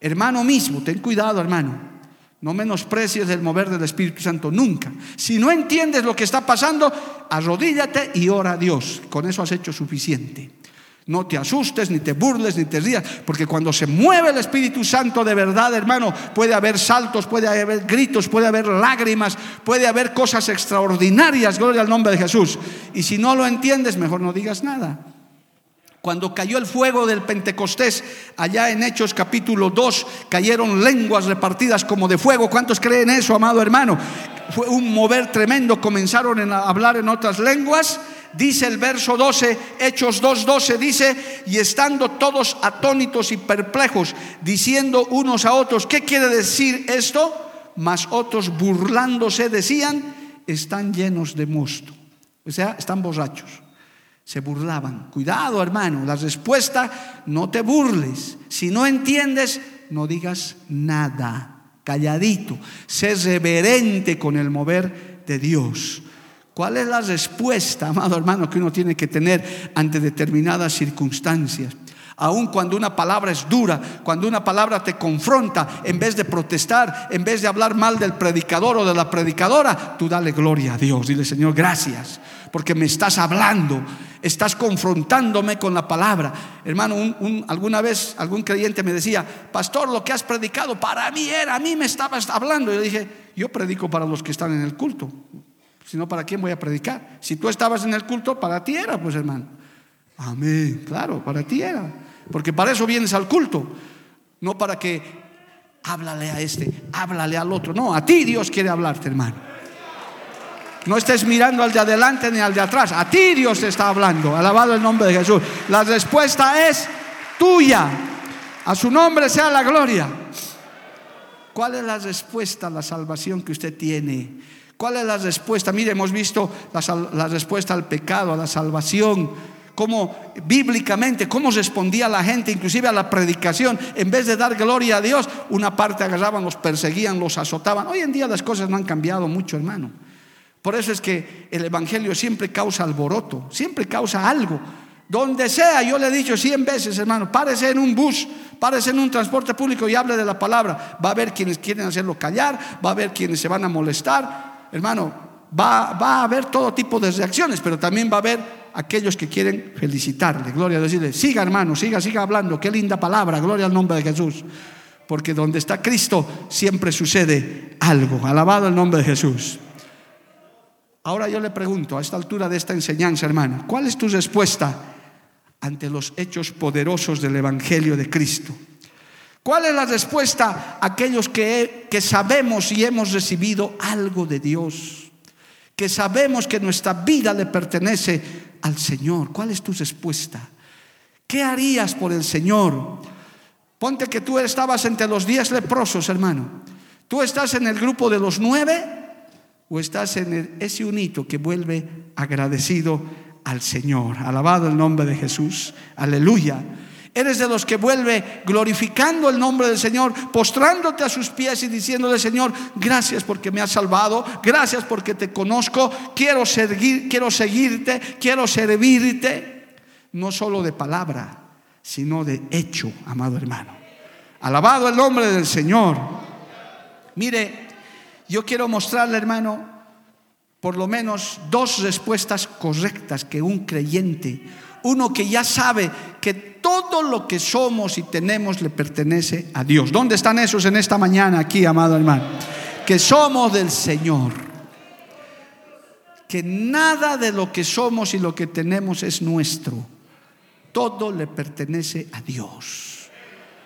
hermano mismo, ten cuidado, hermano. No menosprecies el mover del Espíritu Santo nunca. Si no entiendes lo que está pasando, arrodíllate y ora a Dios. Con eso has hecho suficiente. No te asustes, ni te burles, ni te rías, porque cuando se mueve el Espíritu Santo de verdad, hermano, puede haber saltos, puede haber gritos, puede haber lágrimas, puede haber cosas extraordinarias, gloria al nombre de Jesús. Y si no lo entiendes, mejor no digas nada. Cuando cayó el fuego del Pentecostés, allá en Hechos capítulo 2, cayeron lenguas repartidas como de fuego. ¿Cuántos creen eso, amado hermano? Fue un mover tremendo, comenzaron a hablar en otras lenguas dice el verso 12, Hechos 2.12, dice, y estando todos atónitos y perplejos, diciendo unos a otros, ¿qué quiere decir esto? Mas otros burlándose decían, están llenos de mosto. O sea, están borrachos. Se burlaban. Cuidado, hermano, la respuesta, no te burles. Si no entiendes, no digas nada. Calladito. Sé reverente con el mover de Dios. ¿Cuál es la respuesta, amado hermano, que uno tiene que tener ante determinadas circunstancias? Aun cuando una palabra es dura, cuando una palabra te confronta, en vez de protestar, en vez de hablar mal del predicador o de la predicadora, tú dale gloria a Dios. Dile, Señor, gracias, porque me estás hablando, estás confrontándome con la palabra. Hermano, alguna vez algún creyente me decía, pastor, lo que has predicado para mí era, a mí me estabas hablando. Yo dije, yo predico para los que están en el culto. Si no, ¿para quién voy a predicar? Si tú estabas en el culto, para ti era, pues hermano. Amén, claro, para ti era. Porque para eso vienes al culto, no para que háblale a este, háblale al otro. No, a ti Dios quiere hablarte, hermano. No estés mirando al de adelante ni al de atrás. A ti Dios te está hablando. Alabado el nombre de Jesús. La respuesta es tuya. A su nombre sea la gloria. ¿Cuál es la respuesta a la salvación que usted tiene? ¿Cuál es la respuesta? Mire, hemos visto la, respuesta al pecado, a la salvación, cómo bíblicamente, cómo respondía la gente, inclusive a la predicación, en vez de dar gloria a Dios, una parte agarraban, los perseguían, los azotaban. Hoy en día las cosas no han cambiado mucho, hermano. Por eso es que el Evangelio siempre causa alboroto, siempre causa algo. Donde sea, yo le he dicho cien veces, hermano, párese en un bus, párese en un transporte público y hable de la palabra. Va a haber quienes quieren hacerlo callar, va a haber quienes se van a molestar, hermano, va, a haber todo tipo de reacciones, pero también va a haber aquellos que quieren felicitarle, gloria a decirle, siga hermano, siga, siga hablando, qué linda palabra, gloria al nombre de Jesús. Porque donde está Cristo siempre sucede algo. Alabado el nombre de Jesús. Ahora yo le pregunto a esta altura de esta enseñanza, hermano, ¿cuál es tu respuesta ante los hechos poderosos del Evangelio de Cristo? ¿Cuál es la respuesta a aquellos que, que sabemos y hemos recibido algo de Dios? Que sabemos que nuestra vida le pertenece al Señor. ¿Cuál es tu respuesta? ¿Qué harías por el Señor? Ponte que tú estabas entre los diez leprosos, hermano. ¿Tú estás en el grupo de los nueve? O estás en ese unito que vuelve agradecido al Señor. Alabado el nombre de Jesús. Aleluya. Eres de los que vuelve glorificando el nombre del Señor, postrándote a sus pies y diciéndole, Señor, gracias porque me has salvado, gracias porque te conozco, quiero, seguir, quiero seguirte, quiero servirte, no solo de palabra, sino de hecho, amado hermano. Alabado el nombre del Señor. Mire, yo quiero mostrarle, hermano, por lo menos dos respuestas correctas que un creyente, uno que ya sabe que todo lo que somos y tenemos le pertenece a Dios. ¿Dónde están esos en esta mañana aquí, amado hermano? Que somos del Señor. Que nada de lo que somos y lo que tenemos es nuestro. Todo le pertenece a Dios.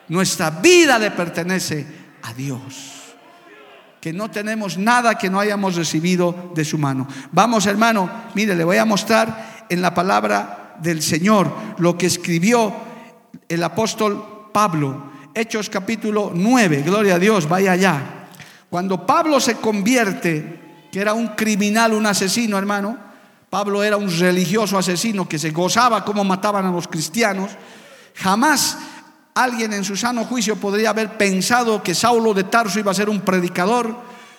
Nuestra vida le pertenece a Dios que no tenemos nada que no hayamos recibido de su mano. Vamos, hermano, mire, le voy a mostrar en la palabra del Señor lo que escribió el apóstol Pablo. Hechos capítulo 9, gloria a Dios, vaya allá. Cuando Pablo se convierte, que era un criminal, un asesino, hermano, Pablo era un religioso asesino que se gozaba como mataban a los cristianos, jamás Alguien en su sano juicio podría haber pensado que Saulo de Tarso iba a ser un predicador,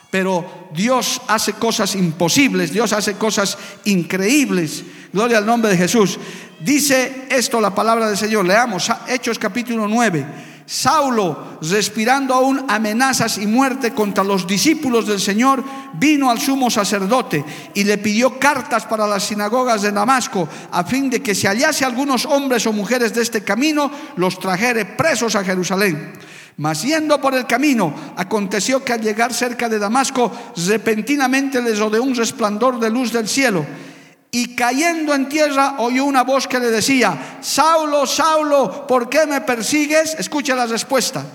pero Dios hace cosas imposibles, Dios hace cosas increíbles. Gloria al nombre de Jesús. Dice esto la palabra del Señor. Leamos Hechos capítulo 9. Saulo, respirando aún amenazas y muerte contra los discípulos del Señor, vino al sumo sacerdote y le pidió cartas para las sinagogas de Damasco, a fin de que si hallase algunos hombres o mujeres de este camino, los trajere presos a Jerusalén. Mas yendo por el camino, aconteció que al llegar cerca de Damasco, repentinamente les rodeó un resplandor de luz del cielo y cayendo en tierra oyó una voz que le decía, Saulo, Saulo, ¿por qué me persigues? Escucha la respuesta.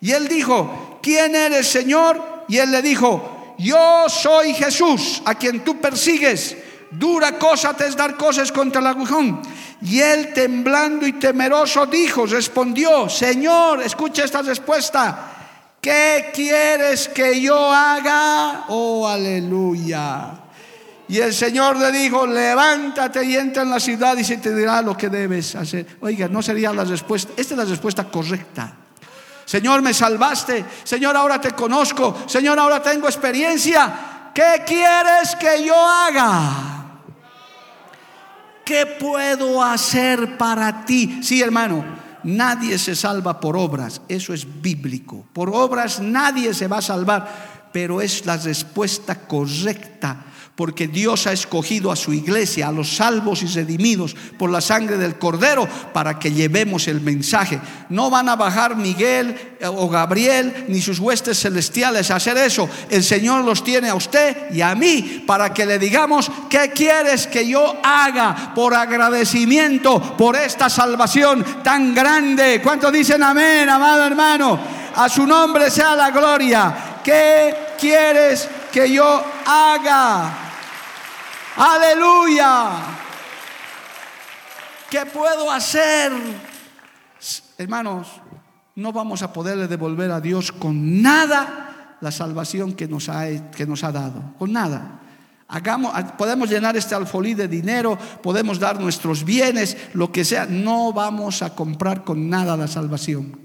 Y él dijo, ¿quién eres, Señor? Y él le dijo, yo soy Jesús, a quien tú persigues. Dura cosa te es dar cosas contra el agujón. Y él temblando y temeroso dijo, respondió, Señor, escucha esta respuesta. ¿Qué quieres que yo haga? Oh, aleluya. Y el Señor le dijo, levántate y entra en la ciudad y se te dirá lo que debes hacer. Oiga, no sería la respuesta, esta es la respuesta correcta. Señor, me salvaste. Señor, ahora te conozco. Señor, ahora tengo experiencia. ¿Qué quieres que yo haga? ¿Qué puedo hacer para ti? Sí, hermano, nadie se salva por obras. Eso es bíblico. Por obras nadie se va a salvar, pero es la respuesta correcta porque Dios ha escogido a su iglesia, a los salvos y redimidos por la sangre del Cordero, para que llevemos el mensaje. No van a bajar Miguel eh, o Gabriel ni sus huestes celestiales a hacer eso. El Señor los tiene a usted y a mí para que le digamos, ¿qué quieres que yo haga por agradecimiento por esta salvación tan grande? ¿Cuántos dicen amén, amado hermano? A su nombre sea la gloria. ¿Qué quieres que yo haga? Aleluya. ¿Qué puedo hacer? Hermanos, no vamos a poderle devolver a Dios con nada la salvación que nos ha, que nos ha dado, con nada. Hagamos, podemos llenar este alfolí de dinero, podemos dar nuestros bienes, lo que sea, no vamos a comprar con nada la salvación,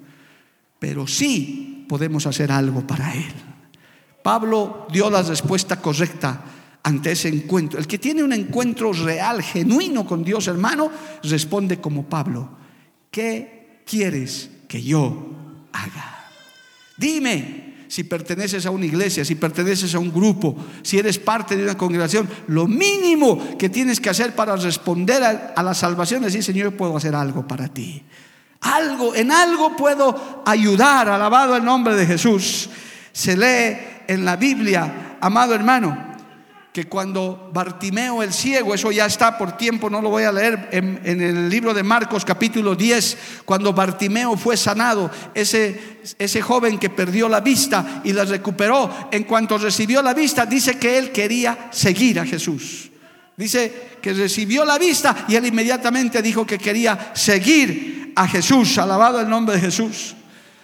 pero sí podemos hacer algo para Él. Pablo dio la respuesta correcta ante ese encuentro. El que tiene un encuentro real, genuino con Dios, hermano, responde como Pablo, ¿qué quieres que yo haga? Dime si perteneces a una iglesia, si perteneces a un grupo, si eres parte de una congregación, lo mínimo que tienes que hacer para responder a, la salvación es decir, Señor, yo puedo hacer algo para ti. Algo, en algo puedo ayudar, alabado el nombre de Jesús. Se lee en la Biblia, amado hermano, que cuando Bartimeo el ciego, eso ya está por tiempo, no lo voy a leer, en, el libro de Marcos capítulo 10, cuando Bartimeo fue sanado, ese, ese joven que perdió la vista y la recuperó, en cuanto recibió la vista, dice que él quería seguir a Jesús. Dice que recibió la vista y él inmediatamente dijo que quería seguir a Jesús, alabado el nombre de Jesús.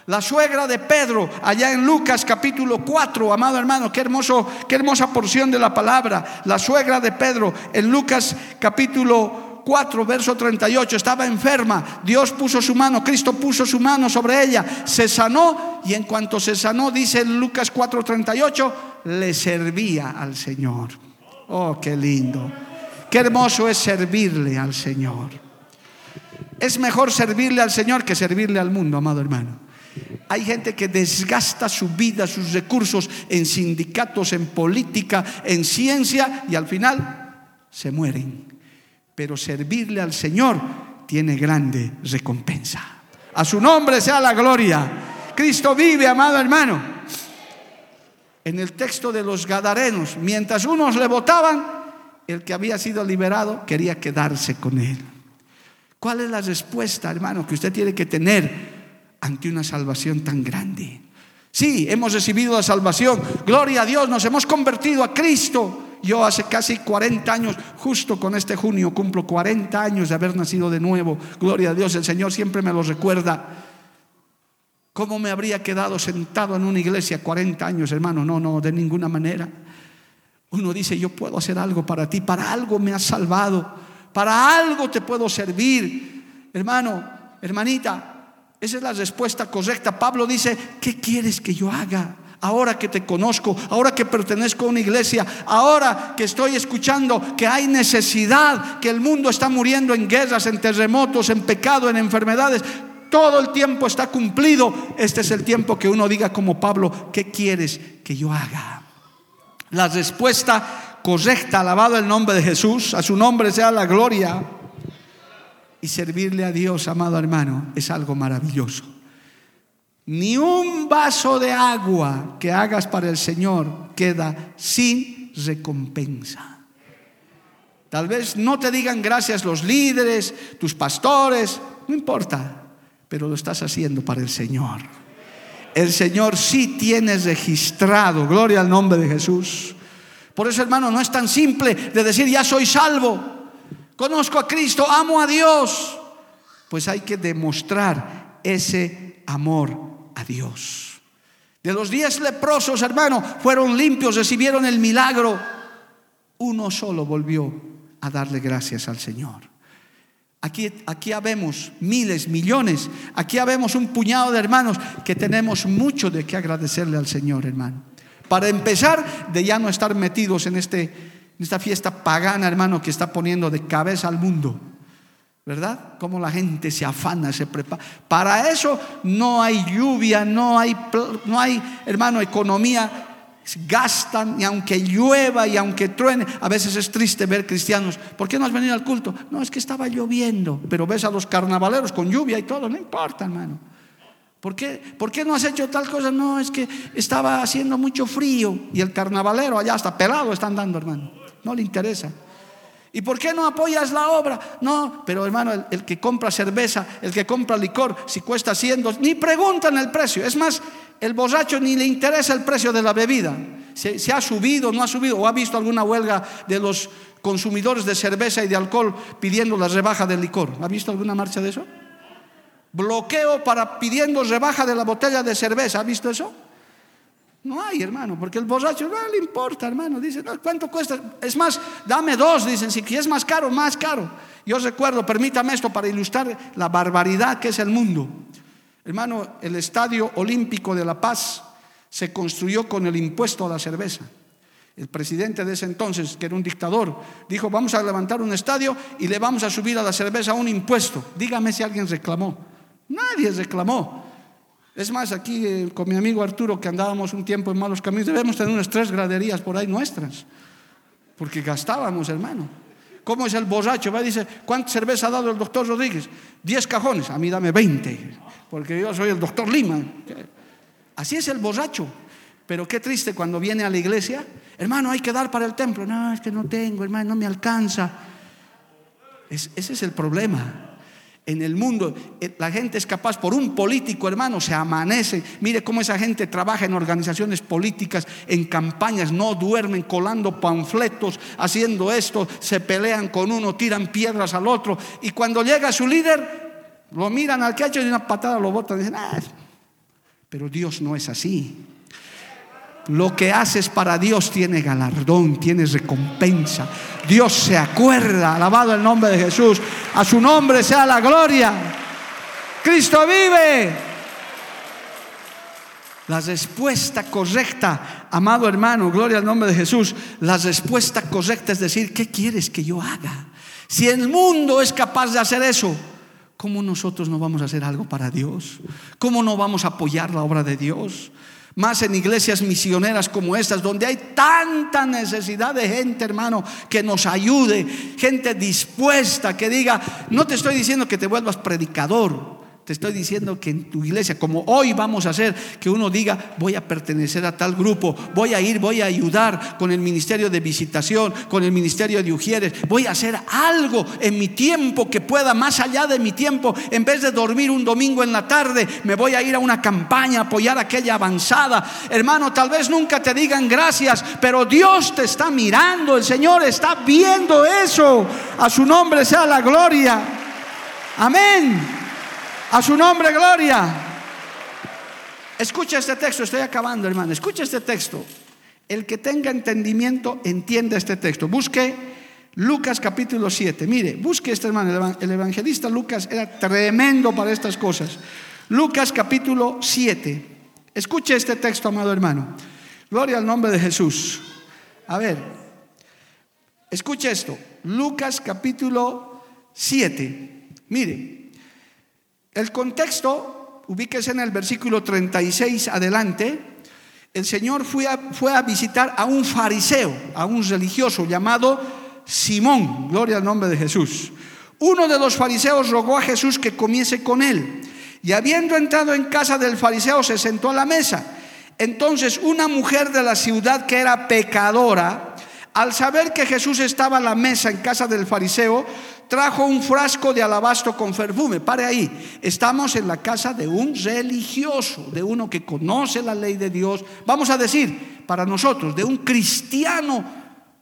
La suegra de Pedro, allá en Lucas capítulo 4, amado hermano, qué hermoso, qué hermosa porción de la palabra. La suegra de Pedro, en Lucas capítulo 4, verso 38, estaba enferma. Dios puso su mano, Cristo puso su mano sobre ella, se sanó y en cuanto se sanó, dice en Lucas 4, 38, le servía al Señor. Oh, qué lindo. Qué hermoso es servirle al Señor. Es mejor servirle al Señor que servirle al mundo, amado hermano. Hay gente que desgasta su vida, sus recursos en sindicatos, en política, en ciencia y al final se mueren. Pero servirle al Señor tiene grande recompensa. A su nombre sea la gloria. Cristo vive, amado hermano. En el texto de los Gadarenos, mientras unos le votaban, el que había sido liberado quería quedarse con él. ¿Cuál es la respuesta, hermano, que usted tiene que tener ante una salvación tan grande. Sí, hemos recibido la salvación. Gloria a Dios, nos hemos convertido a Cristo. Yo hace casi 40 años, justo con este junio, cumplo 40 años de haber nacido de nuevo. Gloria a Dios, el Señor siempre me lo recuerda. ¿Cómo me habría quedado sentado en una iglesia 40 años, hermano? No, no, de ninguna manera. Uno dice, yo puedo hacer algo para ti, para algo me has salvado, para algo te puedo servir. Hermano, hermanita, esa es la respuesta correcta. Pablo dice, ¿qué quieres que yo haga? Ahora que te conozco, ahora que pertenezco a una iglesia, ahora que estoy escuchando que hay necesidad, que el mundo está muriendo en guerras, en terremotos, en pecado, en enfermedades, todo el tiempo está cumplido. Este es el tiempo que uno diga como Pablo, ¿qué quieres que yo haga? La respuesta correcta, alabado el nombre de Jesús, a su nombre sea la gloria y servirle a Dios, amado hermano, es algo maravilloso. Ni un vaso de agua que hagas para el Señor queda sin recompensa. Tal vez no te digan gracias los líderes, tus pastores, no importa, pero lo estás haciendo para el Señor. El Señor sí tiene registrado, gloria al nombre de Jesús. Por eso, hermano, no es tan simple de decir, ya soy salvo conozco a Cristo, amo a Dios, pues hay que demostrar ese amor a Dios. De los diez leprosos, hermano, fueron limpios, recibieron el milagro. Uno solo volvió a darle gracias al Señor. Aquí, aquí habemos miles, millones, aquí habemos un puñado de hermanos que tenemos mucho de qué agradecerle al Señor, hermano. Para empezar, de ya no estar metidos en este esta fiesta pagana, hermano, que está poniendo de cabeza al mundo. ¿Verdad? Cómo la gente se afana, se prepara. Para eso no hay lluvia, no hay, no hay, hermano, economía. Gastan y aunque llueva y aunque truene, a veces es triste ver cristianos. ¿Por qué no has venido al culto? No, es que estaba lloviendo. Pero ves a los carnavaleros con lluvia y todo, no importa, hermano. ¿Por qué? ¿Por qué no has hecho tal cosa? No, es que estaba haciendo mucho frío y el carnavalero allá hasta pelado están dando, hermano no le interesa. ¿Y por qué no apoyas la obra? No, pero hermano, el, que compra cerveza, el que compra licor, si cuesta 100, ni preguntan el precio. Es más, el borracho ni le interesa el precio de la bebida. Se, ha subido, no ha subido, o ha visto alguna huelga de los consumidores de cerveza y de alcohol pidiendo la rebaja del licor. ¿Ha visto alguna marcha de eso? Bloqueo para pidiendo rebaja de la botella de cerveza. ¿Ha visto eso? No hay, hermano, porque el borracho no le importa, hermano. Dice, ¿cuánto cuesta? Es más, dame dos, dicen, si es más caro, más caro. Yo recuerdo, permítame esto para ilustrar la barbaridad que es el mundo. Hermano, el Estadio Olímpico de La Paz se construyó con el impuesto a la cerveza. El presidente de ese entonces, que era un dictador, dijo, vamos a levantar un estadio y le vamos a subir a la cerveza un impuesto. Dígame si alguien reclamó. Nadie reclamó. Es más, aquí eh, con mi amigo Arturo, que andábamos un tiempo en malos caminos, debemos tener unas tres graderías por ahí nuestras, porque gastábamos, hermano. ¿Cómo es el borracho? Va y dice, ¿cuánta cerveza ha dado el doctor Rodríguez? Diez cajones, a mí dame veinte, porque yo soy el doctor Lima. Así es el borracho. Pero qué triste cuando viene a la iglesia, Hermano, hay que dar para el templo. No, es que no tengo, hermano, no me alcanza. ese es el problema en el mundo. Eh, la gente es capaz, por un político, hermano, se amanece. Mire cómo esa gente trabaja en organizaciones políticas, en campañas, no duermen colando panfletos, haciendo esto, se pelean con uno, tiran piedras al otro. Y cuando llega su líder, lo miran al que ha hecho una patada lo botan y dicen, ah, pero Dios no es así. Lo que haces para Dios tiene galardón, tiene recompensa. Dios se acuerda, alabado el nombre de Jesús. A su nombre sea la gloria. Cristo vive. La respuesta correcta, amado hermano, gloria al nombre de Jesús. La respuesta correcta es decir, ¿qué quieres que yo haga? Si el mundo es capaz de hacer eso, ¿cómo nosotros no vamos a hacer algo para Dios? ¿Cómo no vamos a apoyar la obra de Dios? Más en iglesias misioneras como estas, donde hay tanta necesidad de gente, hermano, que nos ayude, gente dispuesta, que diga, no te estoy diciendo que te vuelvas predicador, te estoy diciendo que en tu iglesia, como hoy vamos a hacer, que uno diga, voy a pertenecer a tal grupo, voy a ir, voy a ayudar con el ministerio de visitación, con el ministerio de Ujieres, voy a hacer algo en mi tiempo que pueda, más allá de mi tiempo, en vez de dormir un domingo en la tarde, me voy a ir a una campaña, apoyar aquella avanzada. Hermano, tal vez nunca te digan gracias, pero Dios te está mirando, el Señor está viendo eso. A su nombre sea la gloria. Amén. A su nombre, gloria. Escucha este texto, estoy acabando, hermano. Escucha este texto. El que tenga entendimiento entiende este texto. Busque Lucas capítulo 7. Mire, busque este hermano. El evangelista Lucas era tremendo para estas cosas. Lucas capítulo 7. Escuche este texto, amado hermano. Gloria al nombre de Jesús. A ver, escuche esto. Lucas capítulo 7. Mire, el contexto, ubíquese en el versículo 36 adelante, el Señor fue a, fue a visitar a un fariseo, a un religioso llamado Simón, gloria al nombre de Jesús. Uno de los fariseos rogó a Jesús que comiese con él. Y habiendo entrado en casa del fariseo, se sentó a la mesa. Entonces una mujer de la ciudad que era pecadora, al saber que Jesús estaba a la mesa en casa del fariseo, trajo un frasco de alabastro con perfume. Pare ahí. Estamos en la casa de un religioso, de uno que conoce la ley de Dios. Vamos a decir, para nosotros, de un cristiano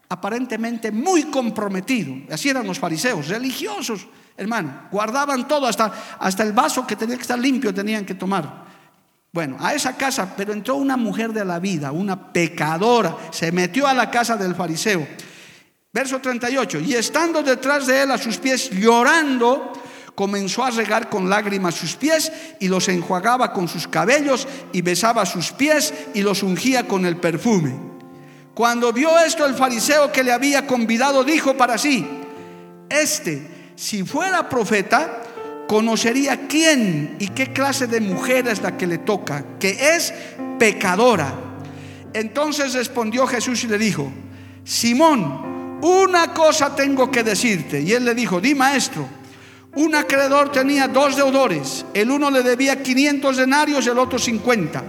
aparentemente muy comprometido. Así eran los fariseos, religiosos, hermano. Guardaban todo, hasta, hasta el vaso que tenía que estar limpio tenían que tomar. Bueno, a esa casa, pero entró una mujer de la vida, una pecadora, se metió a la casa del fariseo Verso 38, y estando detrás de él a sus pies llorando, comenzó a regar con lágrimas sus pies y los enjuagaba con sus cabellos y besaba sus pies y los ungía con el perfume. Cuando vio esto el fariseo que le había convidado, dijo para sí, este, si fuera profeta, conocería quién y qué clase de mujer es la que le toca, que es pecadora. Entonces respondió Jesús y le dijo, Simón, una cosa tengo que decirte. Y él le dijo, di maestro, un acreedor tenía dos deudores, el uno le debía 500 denarios, el otro 50.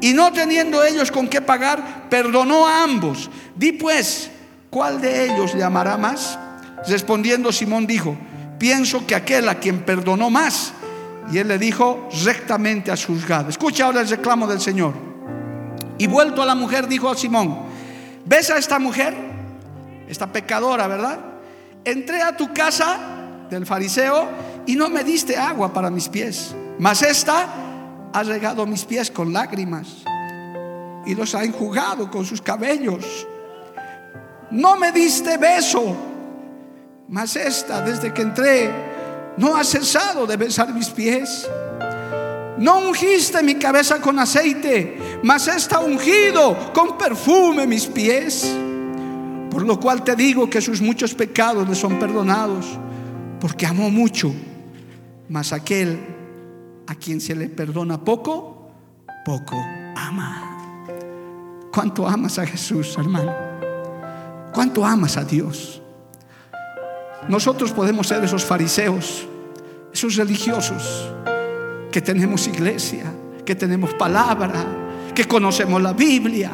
Y no teniendo ellos con qué pagar, perdonó a ambos. Di pues, ¿cuál de ellos le amará más? Respondiendo Simón dijo, pienso que aquel a quien perdonó más. Y él le dijo rectamente a juzgado. Escucha ahora el reclamo del Señor. Y vuelto a la mujer, dijo a Simón, ¿ves a esta mujer? Esta pecadora, ¿verdad? Entré a tu casa del fariseo y no me diste agua para mis pies, mas esta ha regado mis pies con lágrimas y los ha enjugado con sus cabellos. No me diste beso, mas esta desde que entré no ha cesado de besar mis pies. No ungiste mi cabeza con aceite, mas está ungido con perfume mis pies. Por lo cual te digo que sus muchos pecados le son perdonados, porque amó mucho. Mas aquel a quien se le perdona poco, poco ama. ¿Cuánto amas a Jesús, hermano? ¿Cuánto amas a Dios? Nosotros podemos ser esos fariseos, esos religiosos, que tenemos iglesia, que tenemos palabra, que conocemos la Biblia,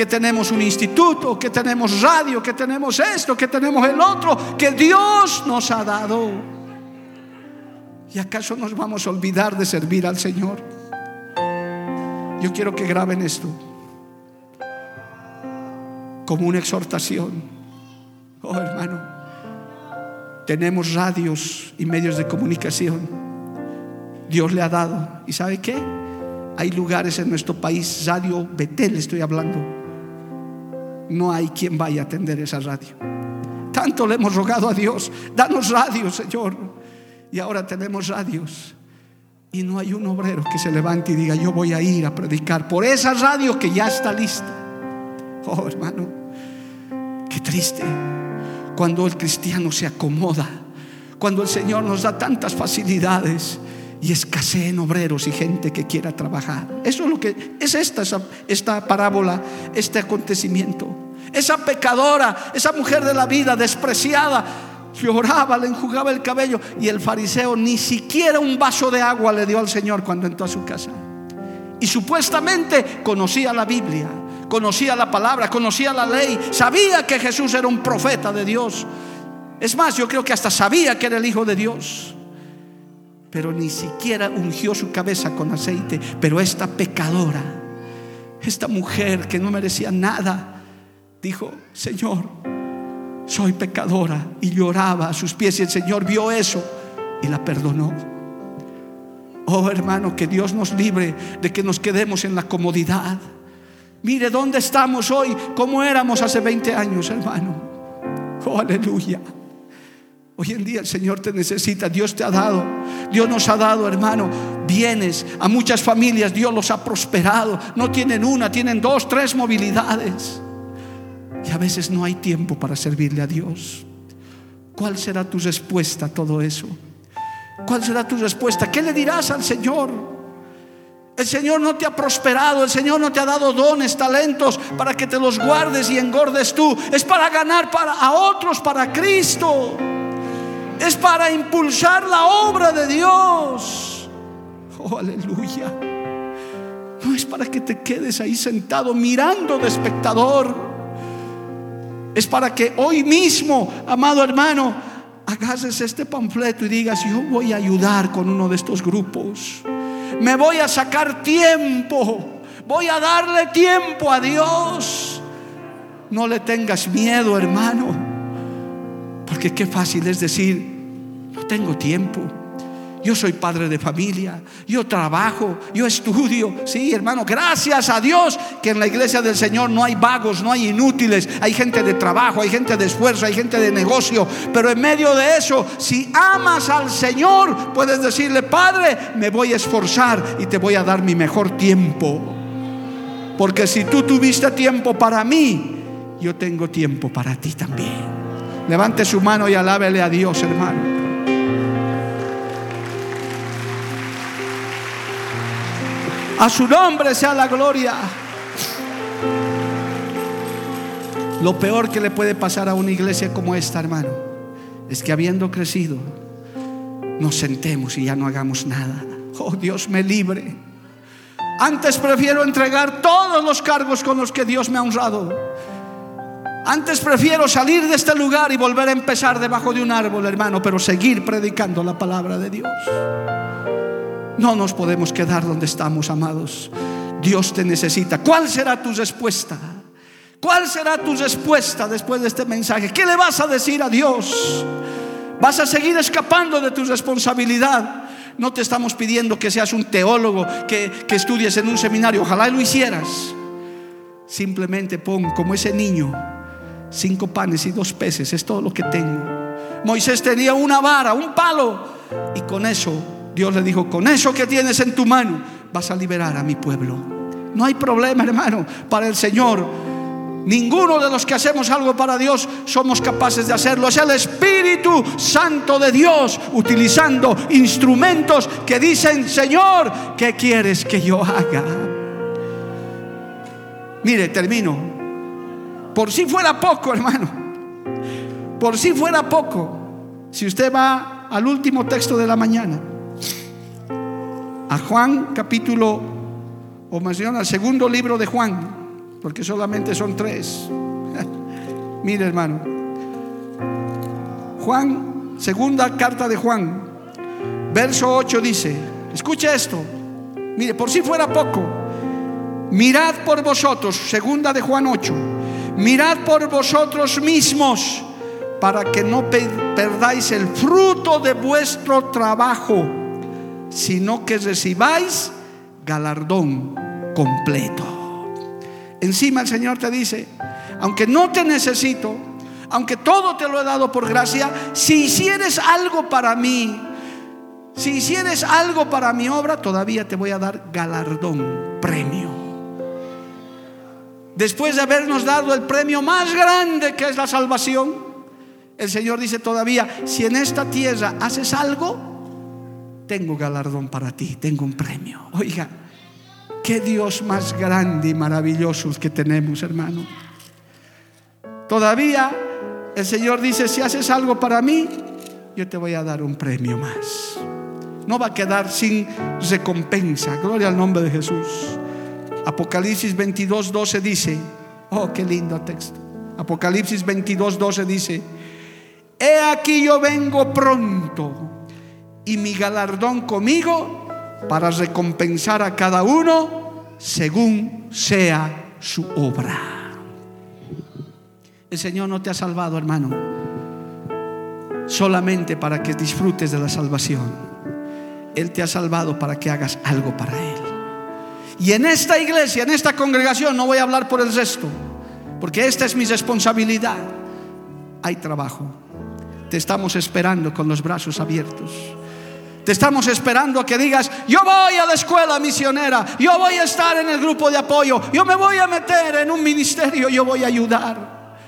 que tenemos un instituto, que tenemos radio, que tenemos esto, que tenemos el otro, que Dios nos ha dado. ¿Y acaso nos vamos a olvidar de servir al Señor? Yo quiero que graben esto como una exhortación. Oh hermano, tenemos radios y medios de comunicación. Dios le ha dado. ¿Y sabe qué? Hay lugares en nuestro país, Radio Betel estoy hablando. No hay quien vaya a atender esa radio. Tanto le hemos rogado a Dios, danos radio, Señor. Y ahora tenemos radios. Y no hay un obrero que se levante y diga, yo voy a ir a predicar por esa radio que ya está lista. Oh, hermano, Qué triste cuando el cristiano se acomoda, cuando el Señor nos da tantas facilidades y escaseen obreros y gente que quiera trabajar. Eso es lo que es esta, esta parábola, este acontecimiento. Esa pecadora, esa mujer de la vida despreciada, lloraba, le enjugaba el cabello y el fariseo ni siquiera un vaso de agua le dio al Señor cuando entró a su casa. Y supuestamente conocía la Biblia, conocía la palabra, conocía la ley, sabía que Jesús era un profeta de Dios. Es más, yo creo que hasta sabía que era el Hijo de Dios. Pero ni siquiera ungió su cabeza con aceite. Pero esta pecadora, esta mujer que no merecía nada, dijo, Señor, soy pecadora. Y lloraba a sus pies y el Señor vio eso y la perdonó. Oh hermano, que Dios nos libre de que nos quedemos en la comodidad. Mire dónde estamos hoy, cómo éramos hace 20 años, hermano. Oh, aleluya. Hoy en día el Señor te necesita, Dios te ha dado, Dios nos ha dado, hermano, bienes. A muchas familias Dios los ha prosperado. No tienen una, tienen dos, tres movilidades. Y a veces no hay tiempo para servirle a Dios. ¿Cuál será tu respuesta a todo eso? ¿Cuál será tu respuesta? ¿Qué le dirás al Señor? El Señor no te ha prosperado, el Señor no te ha dado dones, talentos para que te los guardes y engordes tú. Es para ganar para, a otros para Cristo. Es para impulsar la obra de Dios. Oh, aleluya. No es para que te quedes ahí sentado mirando de espectador. Es para que hoy mismo, amado hermano, hagas este panfleto y digas, yo voy a ayudar con uno de estos grupos me voy a sacar tiempo, voy a darle tiempo a Dios. No le tengas miedo, hermano, porque qué fácil es decir, no tengo tiempo. Yo soy padre de familia, yo trabajo, yo estudio. Sí, hermano, gracias a Dios que en la iglesia del Señor no hay vagos, no hay inútiles. Hay gente de trabajo, hay gente de esfuerzo, hay gente de negocio. Pero en medio de eso, si amas al Señor, puedes decirle, Padre, me voy a esforzar y te voy a dar mi mejor tiempo. Porque si tú tuviste tiempo para mí, yo tengo tiempo para ti también. Levante su mano y alábele a Dios, hermano. A su nombre sea la gloria. Lo peor que le puede pasar a una iglesia como esta, hermano, es que habiendo crecido, nos sentemos y ya no hagamos nada. Oh, Dios me libre. Antes prefiero entregar todos los cargos con los que Dios me ha honrado. Antes prefiero salir de este lugar y volver a empezar debajo de un árbol, hermano, pero seguir predicando la palabra de Dios. No nos podemos quedar donde estamos, amados. Dios te necesita. ¿Cuál será tu respuesta? ¿Cuál será tu respuesta después de este mensaje? ¿Qué le vas a decir a Dios? ¿Vas a seguir escapando de tu responsabilidad? No te estamos pidiendo que seas un teólogo, que, que estudies en un seminario. Ojalá lo hicieras. Simplemente pon como ese niño cinco panes y dos peces. Es todo lo que tengo. Moisés tenía una vara, un palo. Y con eso Dios le dijo, con eso que tienes en tu mano, vas a liberar a mi pueblo. No hay problema, hermano, para el Señor. Ninguno de los que hacemos algo para Dios somos capaces de hacerlo. Es el Espíritu Santo de Dios utilizando instrumentos que dicen, Señor, ¿qué quieres que yo haga? Mire, termino. Por si fuera poco, hermano. Por si fuera poco. Si usted va al último texto de la mañana a Juan capítulo, o más bien al segundo libro de Juan, porque solamente son tres. Mire hermano, Juan, segunda carta de Juan, verso 8 dice, escucha esto, mire, por si fuera poco, mirad por vosotros, segunda de Juan 8, mirad por vosotros mismos para que no perdáis el fruto de vuestro trabajo, sino que recibáis galardón completo. Encima el Señor te dice, aunque no te necesito, aunque todo te lo he dado por gracia, si hicieres algo para mí, si hicieres algo para mi obra, todavía te voy a dar galardón, premio. Después de habernos dado el premio más grande que es la salvación, el Señor dice todavía, si en esta tierra haces algo, tengo galardón para ti, tengo un premio. Oiga, qué Dios más grande y maravilloso que tenemos, hermano. Todavía el Señor dice, si haces algo para mí, yo te voy a dar un premio más. No va a quedar sin recompensa. Gloria al nombre de Jesús. Apocalipsis 22, 12 dice, oh, qué lindo texto. Apocalipsis 22, 12 dice, he aquí yo vengo pronto y mi galardón conmigo para recompensar a cada uno según sea su obra. El Señor no te ha salvado, hermano, solamente para que disfrutes de la salvación. Él te ha salvado para que hagas algo para Él. Y en esta iglesia, en esta congregación, no voy a hablar por el resto, porque esta es mi responsabilidad. Hay trabajo. Te estamos esperando con los brazos abiertos. Te estamos esperando a que digas, yo voy a la escuela misionera, yo voy a estar en el grupo de apoyo, yo me voy a meter en un ministerio, yo voy a ayudar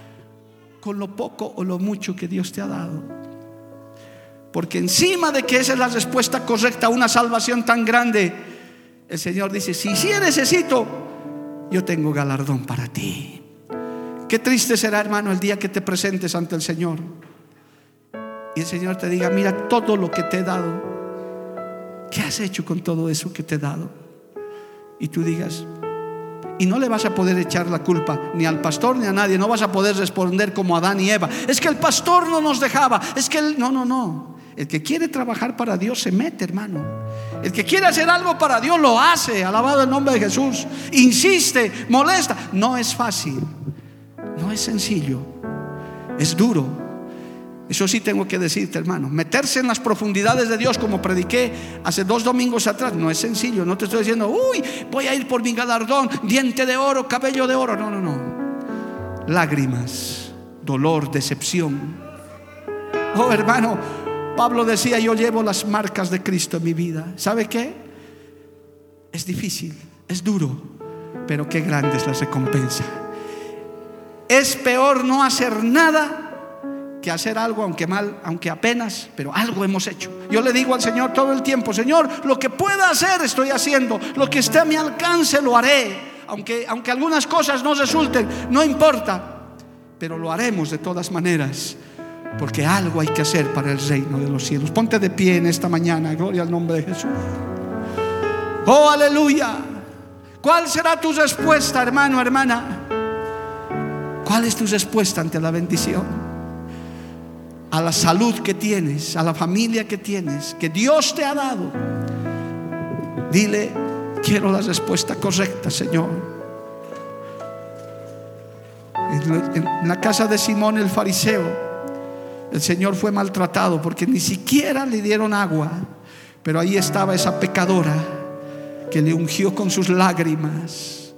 con lo poco o lo mucho que Dios te ha dado. Porque encima de que esa es la respuesta correcta a una salvación tan grande, el Señor dice, si sí necesito, yo tengo galardón para ti. Qué triste será, hermano, el día que te presentes ante el Señor y el Señor te diga, mira todo lo que te he dado. ¿Qué has hecho con todo eso que te he dado? Y tú digas, y no le vas a poder echar la culpa ni al pastor ni a nadie, no vas a poder responder como Adán y Eva. Es que el pastor no nos dejaba, es que él, no, no, no. El que quiere trabajar para Dios se mete, hermano. El que quiere hacer algo para Dios lo hace, alabado el nombre de Jesús. Insiste, molesta. No es fácil, no es sencillo, es duro, eso sí tengo que decirte, hermano. Meterse en las profundidades de Dios, como prediqué hace dos domingos atrás, no es sencillo. No te estoy diciendo, uy, voy a ir por mi galardón, diente de oro, cabello de oro. No, no, no. Lágrimas, dolor, decepción. Oh, hermano, Pablo decía, yo llevo las marcas de Cristo en mi vida. ¿Sabe qué? Es difícil, es duro, pero qué grande es la recompensa. Es peor no hacer nada que hacer algo, aunque mal, aunque apenas, pero algo hemos hecho. Yo le digo al Señor todo el tiempo, Señor, lo que pueda hacer estoy haciendo, lo que esté a mi alcance lo haré, aunque, aunque algunas cosas no resulten, no importa, pero lo haremos de todas maneras, porque algo hay que hacer para el reino de los cielos. Ponte de pie en esta mañana, gloria al nombre de Jesús. Oh, aleluya. ¿Cuál será tu respuesta, hermano, hermana? ¿Cuál es tu respuesta ante la bendición? A la salud que tienes, a la familia que tienes, que Dios te ha dado. Dile, quiero la respuesta correcta, Señor. En la casa de Simón el fariseo, el Señor fue maltratado porque ni siquiera le dieron agua, pero ahí estaba esa pecadora que le ungió con sus lágrimas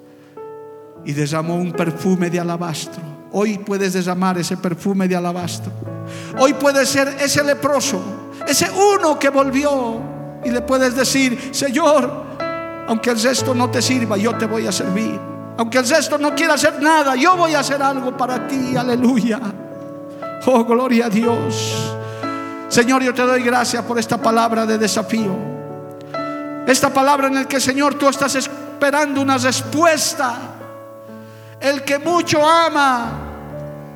y derramó un perfume de alabastro. Hoy puedes derramar ese perfume de alabastro Hoy puede ser ese leproso, ese uno que volvió y le puedes decir, Señor, aunque el resto no te sirva, yo te voy a servir. Aunque el resto no quiera hacer nada, yo voy a hacer algo para ti. Aleluya. Oh, gloria a Dios. Señor, yo te doy gracias por esta palabra de desafío. Esta palabra en la que, Señor, tú estás esperando una respuesta. El que mucho ama,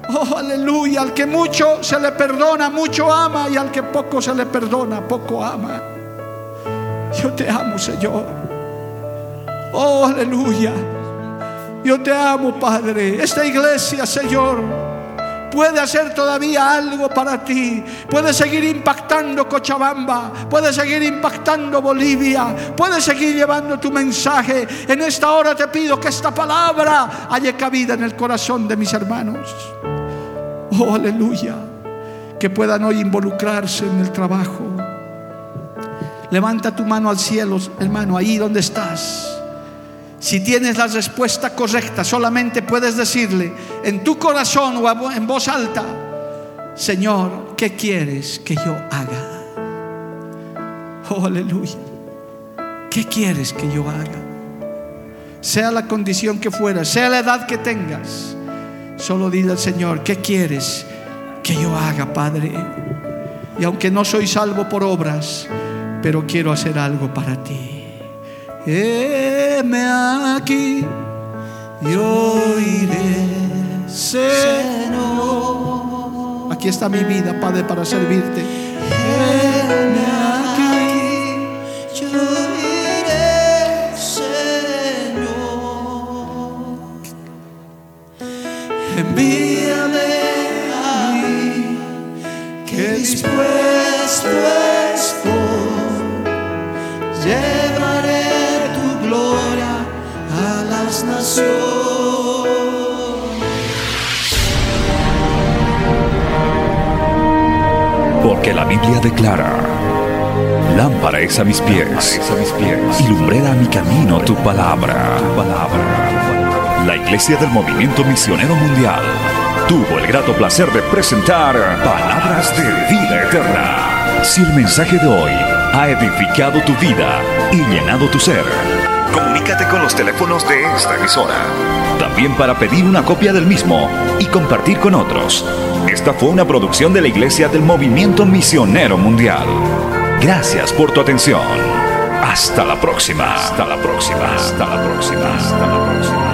Oh, aleluya. Al que mucho se le perdona, mucho ama. Y al que poco se le perdona, poco ama. Yo te amo, Señor. Oh, aleluya. Yo te amo, Padre. Esta iglesia, Señor, puede hacer todavía algo para ti. Puede seguir impactando Cochabamba, puede seguir impactando Bolivia, puede seguir llevando tu mensaje. En esta hora te pido que esta palabra haya cabida en el corazón de mis hermanos. Oh, aleluya. Que puedan hoy involucrarse en el trabajo. Levanta tu mano al cielo, hermano, ahí donde estás. Si tienes la respuesta correcta, solamente puedes decirle en tu corazón o en voz alta, Señor, ¿qué quieres que yo haga? Oh, aleluya. ¿Qué quieres que yo haga? Sea la condición que fuera, sea la edad que tengas, solo dile al Señor, ¿qué quieres que yo haga, Padre? Y aunque no soy salvo por obras, pero quiero hacer algo para ti heme aquí, yo iré, Señor. Aquí está mi vida, Padre, para servirte. Porque la Biblia declara, lámpara es a mis pies, y lumbrera a mi camino tu palabra. La Iglesia del Movimiento Misionero Mundial tuvo el grato placer de presentar Palabras de Vida Eterna. Si el mensaje de hoy ha edificado tu vida y llenado tu ser, comunícate con los teléfonos de esta emisora. También para pedir una copia del mismo y compartir con otros. Esta fue una producción de la Iglesia del Movimiento Misionero Mundial. Gracias por tu atención. Hasta la próxima. Hasta la próxima. Hasta la próxima. Hasta la próxima.